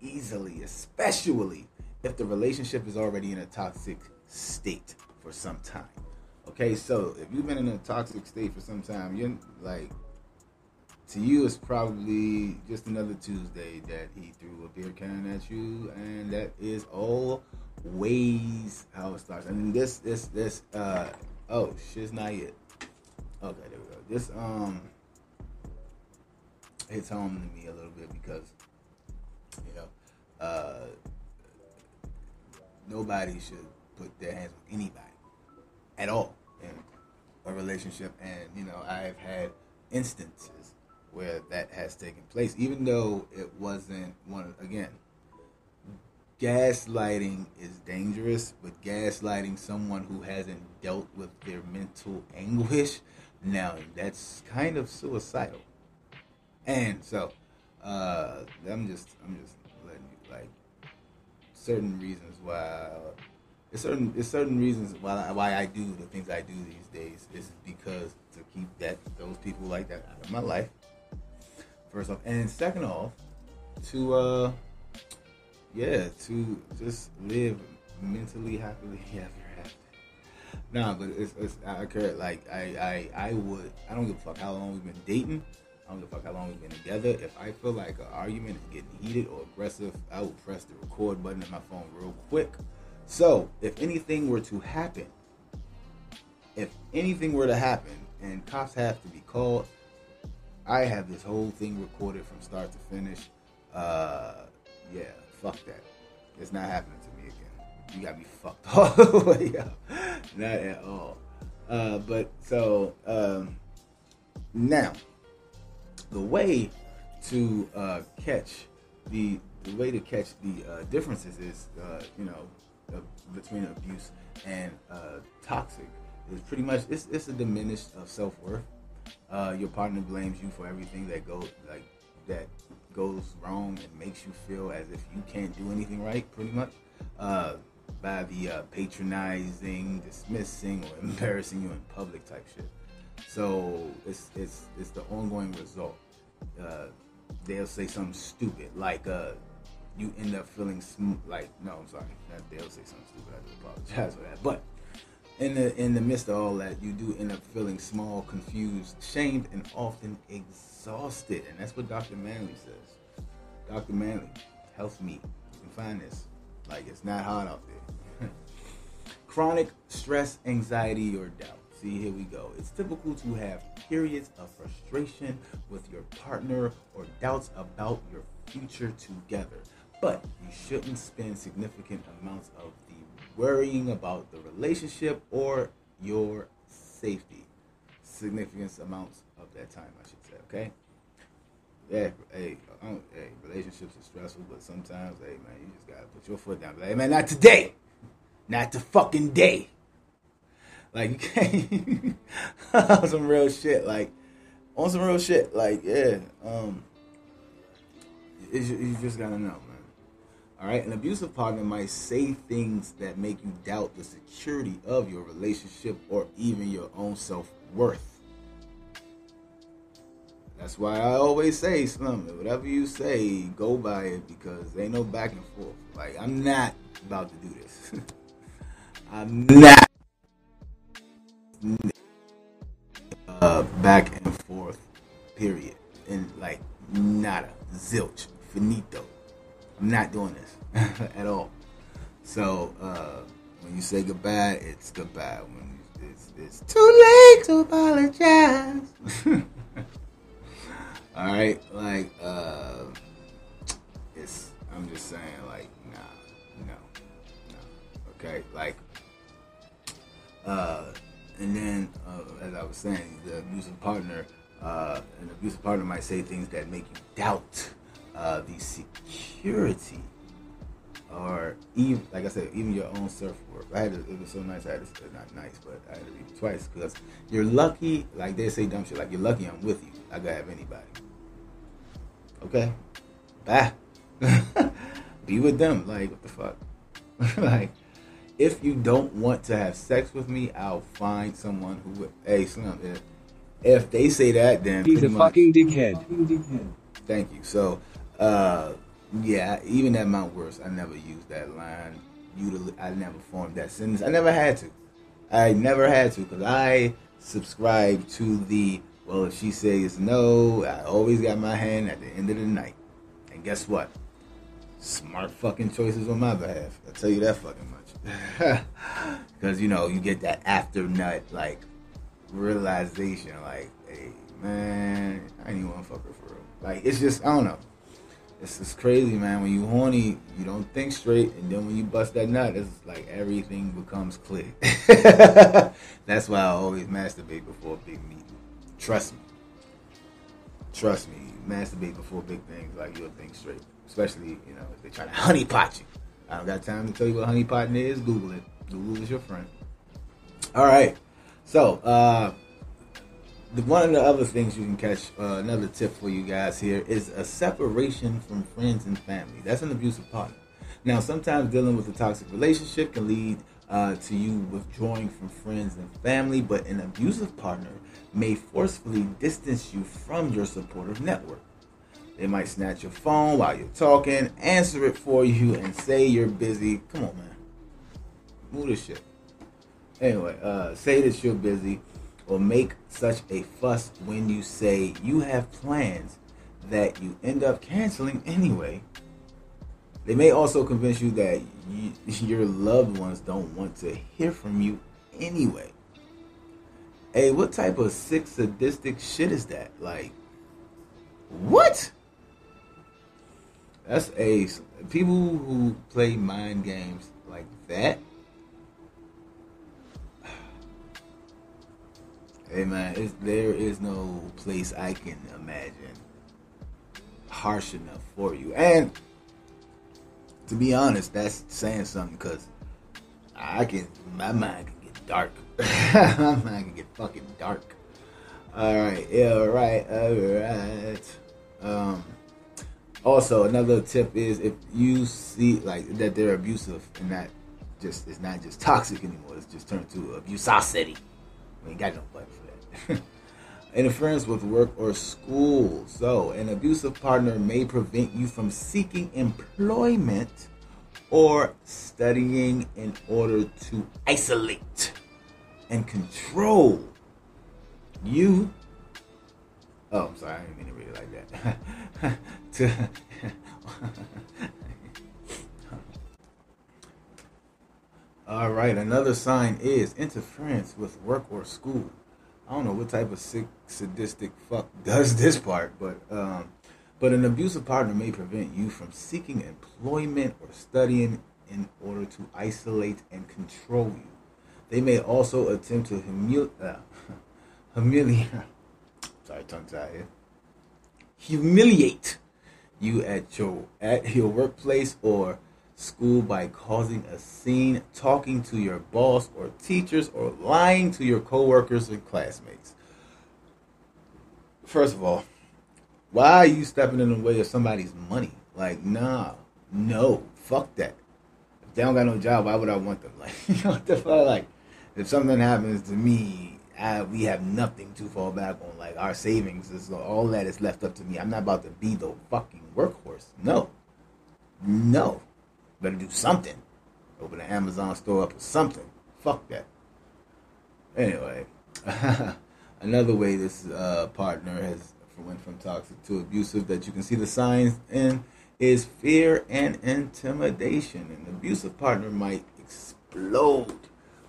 easily, especially if the relationship is already in a toxic state for some time. Okay, so if you've been in a toxic state for some time, you're like to you it's probably just another Tuesday that he threw a beer can at you, and that is always how it starts. I mean, this, this, this. Uh, oh, shit's not yet. Okay, there we go. This um hits home to me a little bit because you know uh, nobody should put their hands on anybody at all a relationship, and you know I've had instances where that has taken place, even though it wasn't one again. Gaslighting is dangerous, but gaslighting someone who hasn't dealt with their mental anguish, now that's kind of suicidal. And so, uh, I'm just, I'm just letting you like certain reasons why. It's certain, it's certain reasons why why I do the things I do these days is because to keep that those people like that out of my life first off, and second off, to uh, yeah, to just live mentally happily ever after. Nah, but it's, it's I care. Like I, I, I would. I don't give a fuck how long we've been dating. I don't give a fuck how long we've been together. If I feel like an argument is getting heated or aggressive, I will press the record button on my phone real quick. So, if anything were to happen, if anything were to happen and cops have to be called, I have this whole thing recorded from start to finish. Uh, yeah, fuck that. It's not happening to me again. You got me fucked all the way up. Not at all. Uh, but so um, now, the way to uh, catch the the way to catch the uh, differences is uh, you know uh, between abuse and uh, toxic is pretty much it's, it's a diminished of self worth uh, your partner blames you for everything that goes like that goes wrong and makes you feel as if you can't do anything right. Pretty much, uh, by the uh, patronizing, dismissing, or embarrassing you in public type shit. So it's it's it's the ongoing result. Uh, they'll say something stupid like uh, you end up feeling sm- like no, I'm sorry, that, they'll say something stupid. I do apologize for that, but in the in the midst of all that, you do end up feeling small, confused, shamed, and often exhausted. And that's what Dr. Manley says. Dr. Manley, help me. You can find this. Like it's not hard out there. Chronic stress, anxiety, or doubt. See, here we go. It's typical to have periods of frustration with your partner or doubts about your future together. But you shouldn't spend significant amounts of the worrying about the relationship or your safety. Significant amounts of that time, I should say, okay? Yeah, hey, hey, relationships are stressful, but sometimes, hey, man, you just gotta put your foot down. But, hey, man, not today, not the fucking day. Like you can't some real shit. Like on some real shit. Like yeah, um, you just gotta know. All right, an abusive partner might say things that make you doubt the security of your relationship or even your own self worth. That's why I always say, Slim, whatever you say, go by it because ain't no back and forth. Like, I'm not about to do this. I'm not uh, back and forth, period. And like, nada, zilch, finito. I'm not doing this at all. So uh, when you say goodbye, it's goodbye. When it's, it's too late to apologize. all right, like uh, it's. I'm just saying, like, nah, no, no. Okay, like, uh, and then uh, as I was saying, the abusive partner, uh, an abusive partner might say things that make you doubt uh, the security, or even like I said, even your own self worth. I had to, it was so nice. I had to not nice, but I had to read it twice because you're lucky. Like they say dumb shit. Like you're lucky I'm with you. I gotta have anybody. Okay, bye. Be with them. Like what the fuck? like if you don't want to have sex with me, I'll find someone who would. Hey, Slim, if, if they say that, then he's a much, fucking dickhead. Thank you. So, uh, yeah, even at Mount Worst, I never used that line. I never formed that sentence. I never had to. I never had to because I subscribe to the well. If she says no, I always got my hand at the end of the night. And guess what? Smart fucking choices on my behalf. I tell you that fucking much. Because you know you get that after nut like realization, like, hey man, I ain't even want to fuck her for real. Like it's just I don't know. It's just crazy, man. When you horny, you don't think straight, and then when you bust that nut, it's like everything becomes clear. That's why I always masturbate before big meeting. Trust me. Trust me. Masturbate before big things, like you'll think straight. Especially, you know, if they try to honeypot you. I don't got time to tell you what honeypotting is. Google it. Google is your friend. All right. So, uh, the, one of the other things you can catch, uh, another tip for you guys here is a separation from friends and family. That's an abusive partner. Now, sometimes dealing with a toxic relationship can lead uh, to you withdrawing from friends and family, but an abusive partner may forcefully distance you from your supportive network. They might snatch your phone while you're talking, answer it for you, and say you're busy. Come on, man. Move this shit. Anyway, uh, say that you're busy or make such a fuss when you say you have plans that you end up canceling anyway. They may also convince you that you, your loved ones don't want to hear from you anyway. Hey, what type of sick sadistic shit is that? Like, what? That's a people who play mind games like that. Hey man, there is no place I can imagine harsh enough for you. And to be honest, that's saying something because I can, my mind can get dark. my mind can get fucking dark. All right, yeah, all right, all right. Um, also, another tip is if you see like that they're abusive and that just it's not just toxic anymore. It's just turned to abusosity. We ain't got no that. Interference with work or school. So, an abusive partner may prevent you from seeking employment or studying in order to isolate and control you. Oh, I'm sorry, I didn't mean to read it like that. to All right, another sign is interference with work or school. I don't know what type of sick, sadistic fuck does this part, but um, but an abusive partner may prevent you from seeking employment or studying in order to isolate and control you. They may also attempt to humil- uh, humiliate. Sorry, tongue tied here. Humiliate you at your at your workplace or school by causing a scene, talking to your boss or teachers, or lying to your coworkers and classmates. First of all, why are you stepping in the way of somebody's money? Like, nah, no, fuck that. If they don't got no job, why would I want them? Like, you know what the fuck? Like, if something happens to me, I, we have nothing to fall back on. Like, our savings is all that is left up to me. I'm not about to be the fucking workhorse. No, no. Better do something. Open an Amazon store up or something. Fuck that. Anyway, another way this uh, partner has went from toxic to abusive that you can see the signs in is fear and intimidation. An abusive partner might explode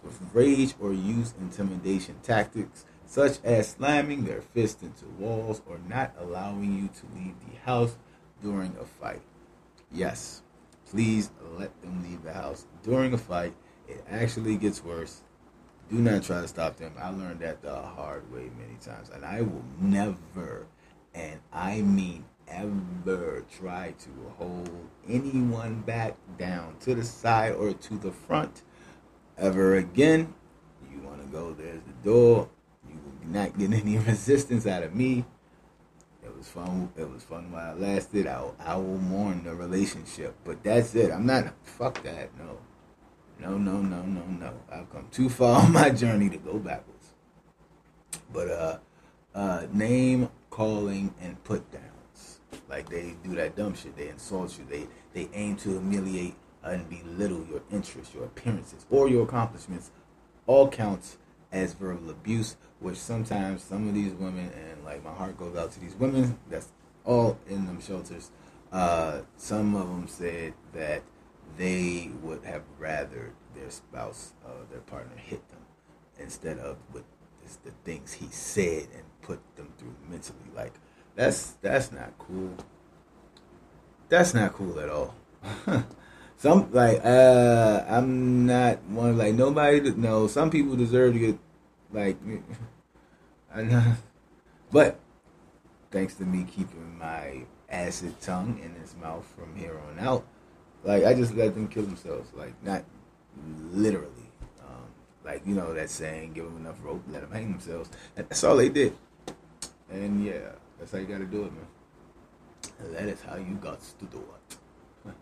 with rage or use intimidation tactics such as slamming their fist into walls or not allowing you to leave the house during a fight. Yes, please let them leave the house during a fight. It actually gets worse. Do not try to stop them. I learned that the hard way many times, and I will never, and I mean ever, try to hold anyone back down to the side or to the front ever again. You want to go? There's the door. You will not get any resistance out of me. Was fun. It was fun while it lasted. I, I will mourn the relationship, but that's it. I'm not. Fuck that. No, no, no, no, no, no. I've come too far on my journey to go backwards. But uh, uh, name calling and put downs, like they do that dumb shit. They insult you. They they aim to humiliate and belittle your interests, your appearances, or your accomplishments. All counts as verbal abuse, which sometimes some of these women, and like my heart goes out to these women, that's all in them shelters. Uh, some of them said that they would have rather their spouse, uh, their partner, hit them instead of with the things he said and put them through mentally. Like that's that's not cool. That's not cool at all. some like uh I'm not one like nobody no some people deserve to get like I know. But thanks to me keeping my acid tongue in his mouth from here on out like I just let them kill themselves. Like not literally. Um, like you know that saying give them enough rope let them hang themselves. That's all they did. And yeah that's how you gotta do it man. And that is how you got to do it.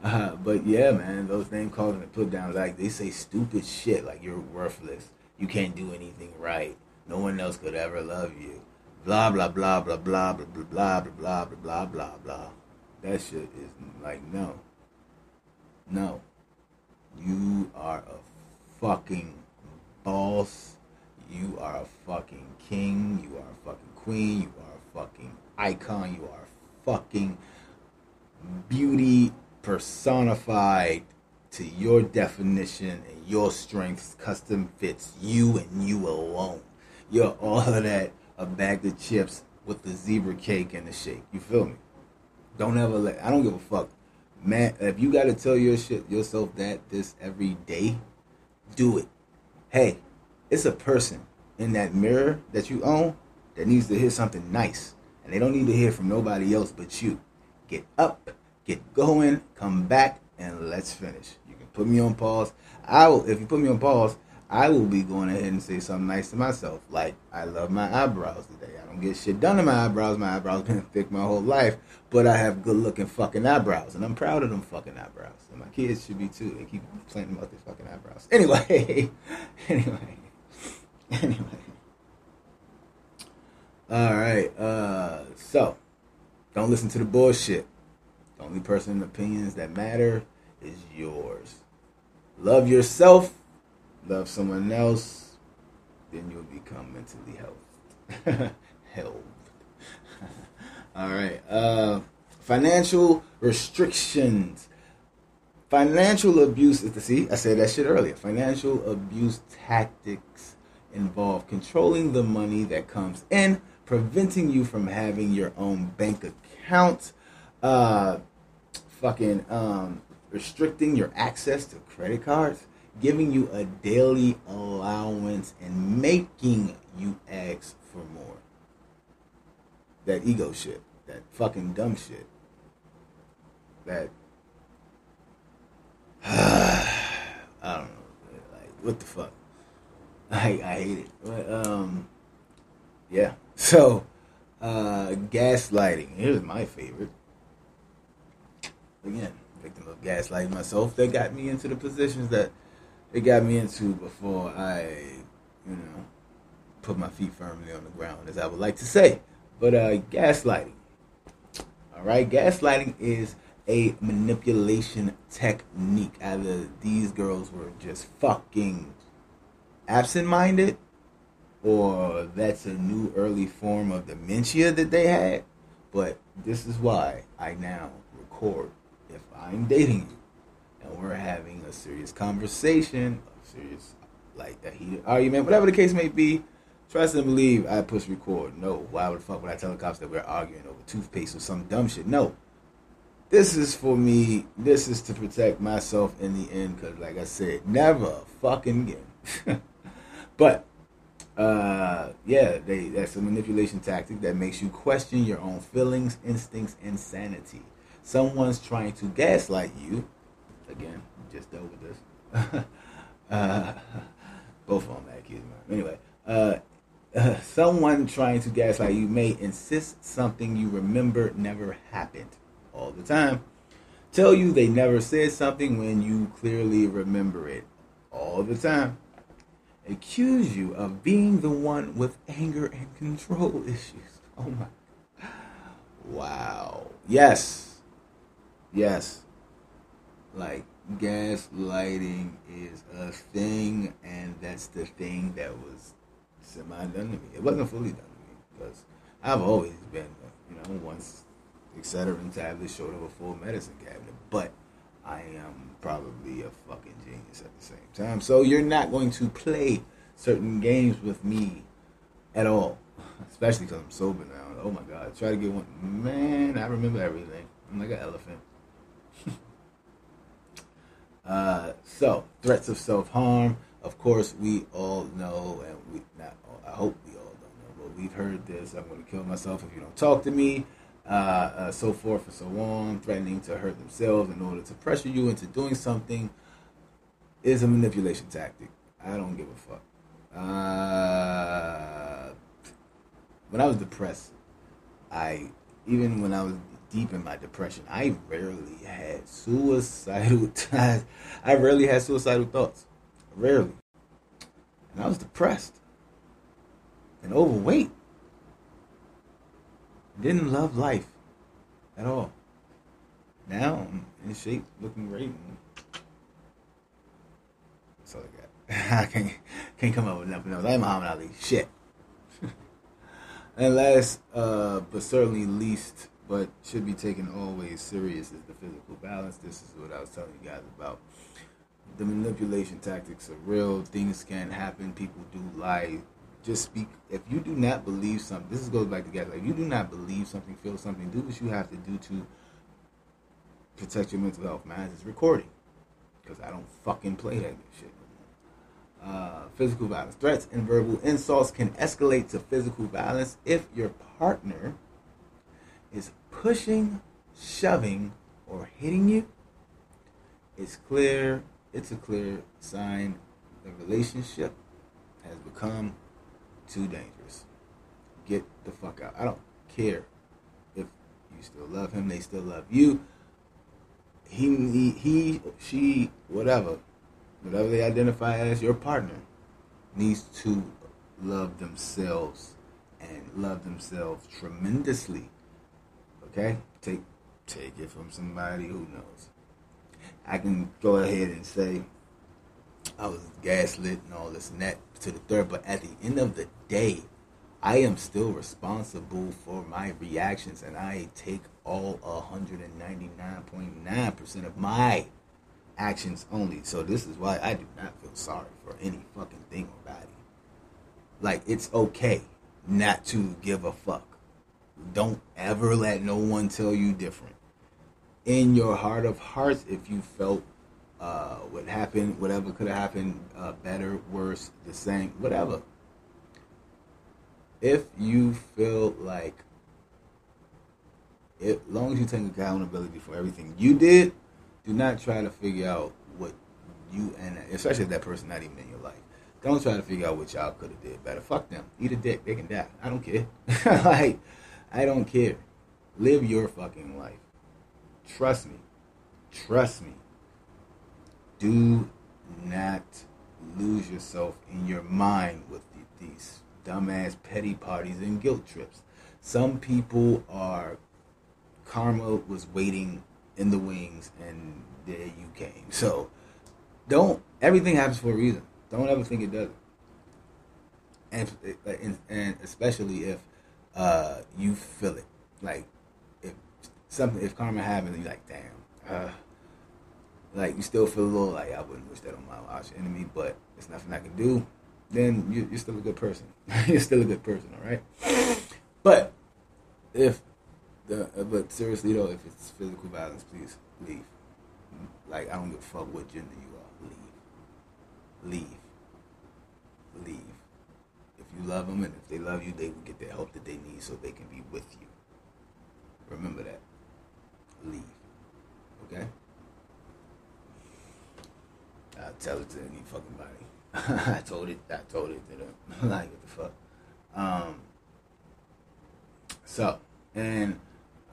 Uh, but yeah, man, those name calling and put down, like they say stupid shit, like you're worthless, you can't do anything right, no one else could ever love you, blah blah blah blah blah blah blah blah blah blah blah blah blah. That shit is like no, no. You are a fucking boss. You are a fucking king. You are a fucking queen. You are a fucking icon. You are a fucking beauty personified to your definition and your strengths, custom fits you and you alone. You're all of that, a bag of chips with the zebra cake and the shake. You feel me? Don't ever let, I don't give a fuck. Man, if you gotta tell your shit yourself that this every day, do it. Hey, it's a person in that mirror that you own that needs to hear something nice. And they don't need to hear from nobody else but you. Get up get going, come back, and let's finish. You can put me on pause. I will, if you put me on pause, I will be going ahead and say something nice to myself. Like, I love my eyebrows today. I don't get shit done to my eyebrows. My eyebrows been thick my whole life, but I have good looking fucking eyebrows, and I'm proud of them fucking eyebrows. And my kids should be too. They keep complaining about their fucking eyebrows. Anyway, anyway, anyway. All right. Uh, so, don't listen to the bullshit. The only person opinions that matter is yours. Love yourself love someone else, then you'll become mentally health. Health. All right. Uh, financial restrictions. Financial abuse is the see. I said that shit earlier. Financial abuse tactics involve controlling the money that comes in, preventing you from having your own bank account, uh, fucking um, restricting your access to credit cards, giving you a daily allowance and making you ask for more. That ego shit. That fucking dumb shit. That I don't know. Like what the fuck? I I hate it. But um yeah. So uh gaslighting. Here's my favorite. Again, victim of gaslighting myself that got me into the positions that it got me into before I, you know, put my feet firmly on the ground, as I would like to say. But uh, gaslighting. All right, gaslighting is a manipulation technique. Either these girls were just fucking absent-minded, or that's a new early form of dementia that they had. But this is why I now record if I'm dating you and we're having a serious conversation, a serious like a heated argument, whatever the case may be. Trust and believe I push record. No, why would fuck would I tell the cops that we're arguing over toothpaste or some dumb shit? No. This is for me. This is to protect myself in the end, because, like I said, never fucking again. but, uh, yeah, they that's a manipulation tactic that makes you question your own feelings, instincts, and sanity. Someone's trying to gaslight you again, just dealt with this. uh, both of them had kids. Anyway, uh, uh, someone trying to gaslight you may insist something you remember never happened all the time. Tell you they never said something when you clearly remember it all the time. Accuse you of being the one with anger and control issues. Oh my. Wow. Yes. Yes like gaslighting is a thing, and that's the thing that was semi done to me. It wasn't fully done to me because I've always been, you know, once Excedrin tablet showed up a full medicine cabinet, but I am probably a fucking genius at the same time. So you're not going to play certain games with me at all, especially because I'm sober now. Oh my god, try to get one. Man, I remember everything. I'm like an elephant. Uh, so, threats of self harm. Of course, we all know, and we not. I hope we all don't know, but we've heard this. I'm going to kill myself if you don't talk to me. Uh, uh, so forth and so on. Threatening to hurt themselves in order to pressure you into doing something is a manipulation tactic. I don't give a fuck. Uh, when I was depressed, I even when I was deep in my depression, I rarely had suicidal times. I rarely had suicidal thoughts. Rarely. And I was depressed and overweight. Didn't love life at all. Now I'm in shape, looking great. That's all I got. I can't, can't come up with nothing else. I am Muhammad Ali. Shit. and last, uh, but certainly least, but should be taken always serious is the physical balance. This is what I was telling you guys about. The manipulation tactics are real. Things can happen. People do lie. Just speak. If you do not believe something, this goes back to guys. Like, if you do not believe something, feel something, do what you have to do to protect your mental health. Man, it's recording because I don't fucking play that shit. Uh, physical violence, threats, and verbal insults can escalate to physical violence if your partner is pushing, shoving, or hitting you, it's clear, it's a clear sign the relationship has become too dangerous. Get the fuck out. I don't care if you still love him, they still love you. He, he, he she, whatever, whatever they identify as your partner, needs to love themselves and love themselves tremendously. Okay? Take take it from somebody who knows. I can go ahead and say I was gaslit and all this and that to the third, but at the end of the day, I am still responsible for my reactions and I take all 199.9% of my actions only. So this is why I do not feel sorry for any fucking thing or body. Like it's okay not to give a fuck. Don't ever let no one tell you different. In your heart of hearts, if you felt uh, what happened, whatever could have happened, uh, better, worse, the same, whatever. If you feel like, as long as you take accountability for everything you did, do not try to figure out what you and especially that person not even in your life. Don't try to figure out what y'all could have did better. Fuck them. Eat a dick. They can die. I don't care. like, I don't care. Live your fucking life. Trust me. Trust me. Do not lose yourself in your mind with these dumbass petty parties and guilt trips. Some people are karma was waiting in the wings and there you came. So don't everything happens for a reason. Don't ever think it doesn't. And and, and especially if uh, you feel it, like if something if karma happens, you're like, damn, uh, like you still feel a little like I wouldn't wish that on my arch enemy, but it's nothing I can do. Then you, you're still a good person. you're still a good person, all right. But if the but seriously though, if it's physical violence, please leave. Like I don't give a fuck what gender you are. Leave. Leave. Leave. If you love them and if they love you, they will get the help that they need so they can be with you. Remember that. Leave. Okay? I'll tell it to any fucking body. I told it. I told it to them. like what the fuck. Um. So and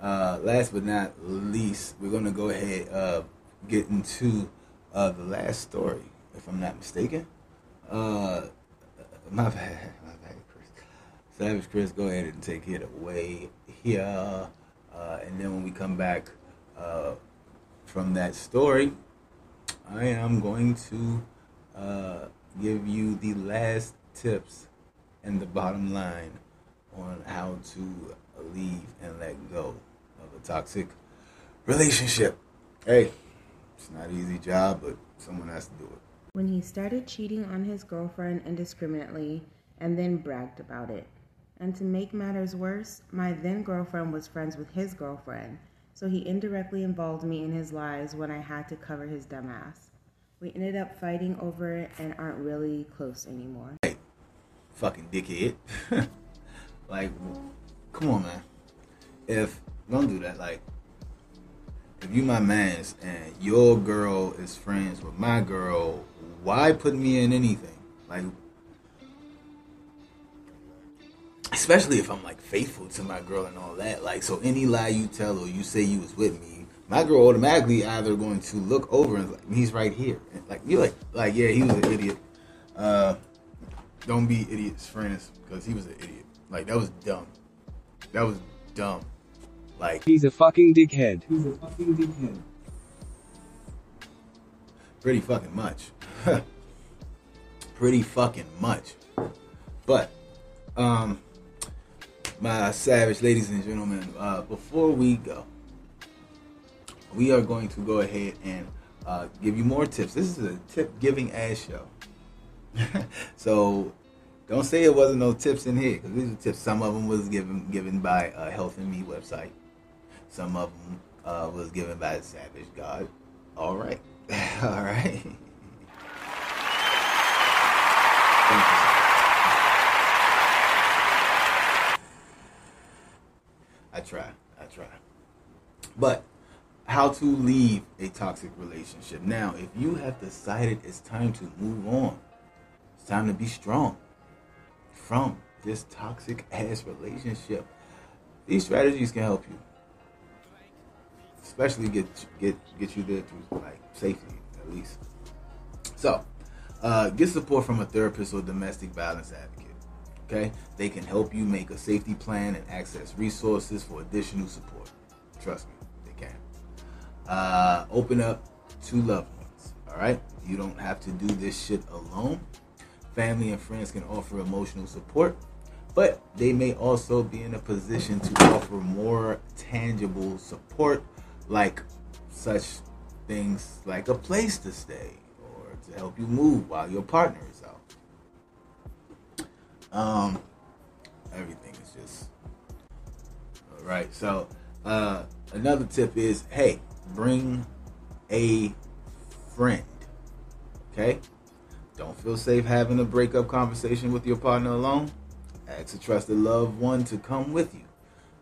uh, last but not least, we're gonna go ahead uh, get into uh, the last story, if I'm not mistaken. Uh, my bad. Savage Chris, go ahead and take it away here, uh, and then when we come back uh, from that story, I am going to uh, give you the last tips and the bottom line on how to leave and let go of a toxic relationship. Hey, it's not an easy job, but someone has to do it. When he started cheating on his girlfriend indiscriminately and then bragged about it. And to make matters worse, my then girlfriend was friends with his girlfriend, so he indirectly involved me in his lies when I had to cover his dumb ass. We ended up fighting over it and aren't really close anymore. Hey, fucking dickhead. like, come on, man. If don't do that, like, if you my man's and your girl is friends with my girl, why put me in anything? Like, especially if I'm like faithful to my girl and all that. Like, so any lie you tell or you say you was with me, my girl automatically either going to look over and like, he's right here. And like you're like, like yeah, he was an idiot. Uh, don't be idiots friends because he was an idiot. Like that was dumb. That was dumb. Like He's a fucking dickhead. He's a fucking dickhead. pretty fucking much. pretty fucking much. But, um, my savage ladies and gentlemen, uh, before we go, we are going to go ahead and uh, give you more tips. This is a tip giving ass show. so don't say it wasn't no tips in here because these are tips. Some of them was given given by uh, Health and Me website. Some of them uh, was given by Savage God. All right, all right. Thank you. I try. I try. But how to leave a toxic relationship. Now, if you have decided it's time to move on, It's time to be strong from this toxic ass relationship. These strategies can help you, especially get get get you there through like safely at least. So, uh, get support from a therapist or domestic violence advocate. Okay, they can help you make a safety plan and access resources for additional support. Trust me, they can. Uh, open up to loved ones. All right, you don't have to do this shit alone. Family and friends can offer emotional support, but they may also be in a position to offer more tangible support, like such things like a place to stay or to help you move while your partner is. Um, everything is just all right. So, uh, another tip is, hey, bring a friend. Okay, don't feel safe having a breakup conversation with your partner alone. Ask a trusted loved one to come with you.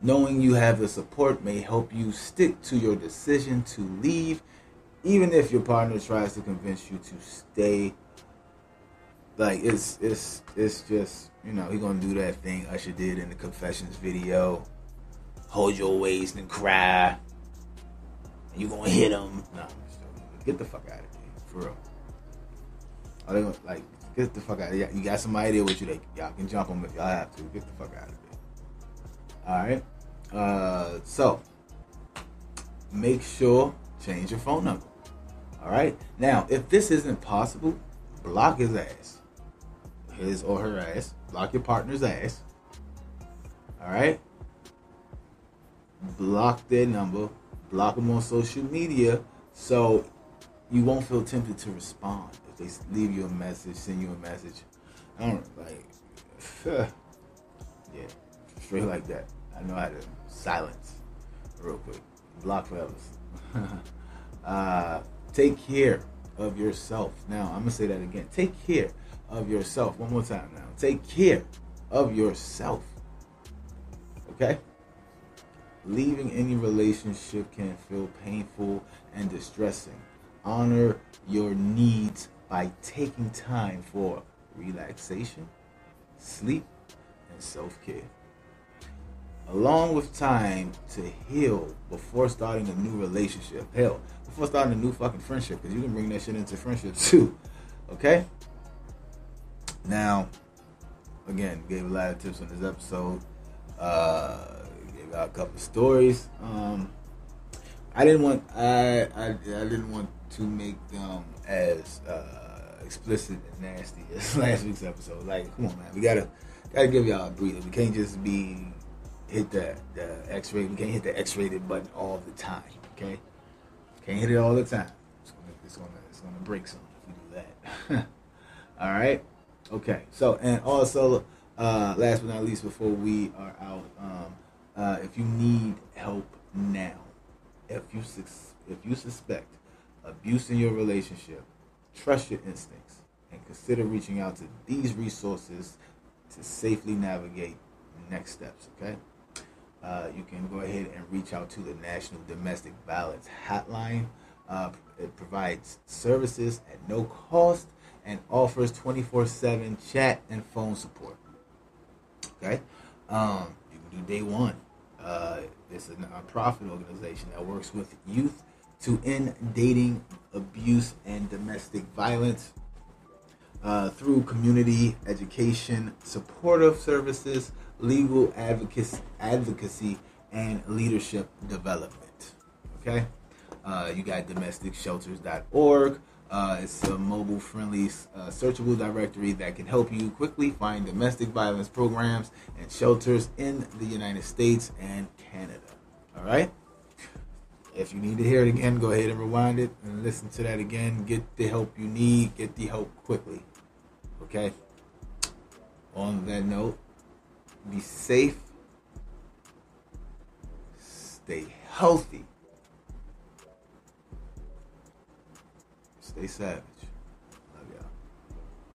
Knowing you have the support may help you stick to your decision to leave, even if your partner tries to convince you to stay. Like it's it's it's just you know he gonna do that thing Usher did in the Confessions video. Hold your waist and cry. And you gonna hit him? Nah, get the fuck out of here, for real. Are they gonna like get the fuck out of here? You got somebody there with you that y'all can jump them if y'all have to. Get the fuck out of here. All right. Uh, so make sure change your phone number. All right. Now, if this isn't possible, block his ass, his or her ass. Block your partner's ass. All right. Block their number. Block them on social media, so you won't feel tempted to respond if they leave you a message, send you a message. I don't like. yeah, straight like that. I know how to silence real quick. Block forever. uh, take care of yourself. Now, I'm going to say that again. Take care of yourself. One more time now. Take care of yourself. Okay? Leaving any relationship can feel painful and distressing. Honor your needs by taking time for relaxation, sleep, and self care along with time to heal before starting a new relationship. Hell, before starting a new fucking friendship, because you can bring that shit into friendship too. Okay? Now, again, gave a lot of tips on this episode. Uh, gave out a couple stories. Um, I didn't want I, I I didn't want to make them as uh, explicit and nasty as last week's episode. Like, come on, man, we gotta gotta give y'all a breather. We can't just be hit the, the X-ray. We can't hit the X-rated button all the time. Okay, can't hit it all the time. It's gonna it's gonna it's gonna break something if we do that. all right. Okay. So and also, uh, last but not least, before we are out, um, uh, if you need help now, if you if you suspect abuse in your relationship, trust your instincts and consider reaching out to these resources to safely navigate next steps. Okay uh, you can go ahead and reach out to the National Domestic Violence Hotline. Uh, it provides services at no cost and offers 24 7 chat and phone support. Okay? Um, you can do day one. Uh, it's a nonprofit organization that works with youth to end dating abuse and domestic violence uh, through community education, supportive services, legal advocacy, advocacy and leadership development. Okay, uh, you got domesticshelters.org. Uh, it's a mobile friendly, uh, searchable directory that can help you quickly find domestic violence programs and shelters in the United States and Canada. All right. If you need to hear it again, go ahead and rewind it and listen to that again. Get the help you need, get the help quickly. Okay. On that note, be safe, stay healthy, stay savage.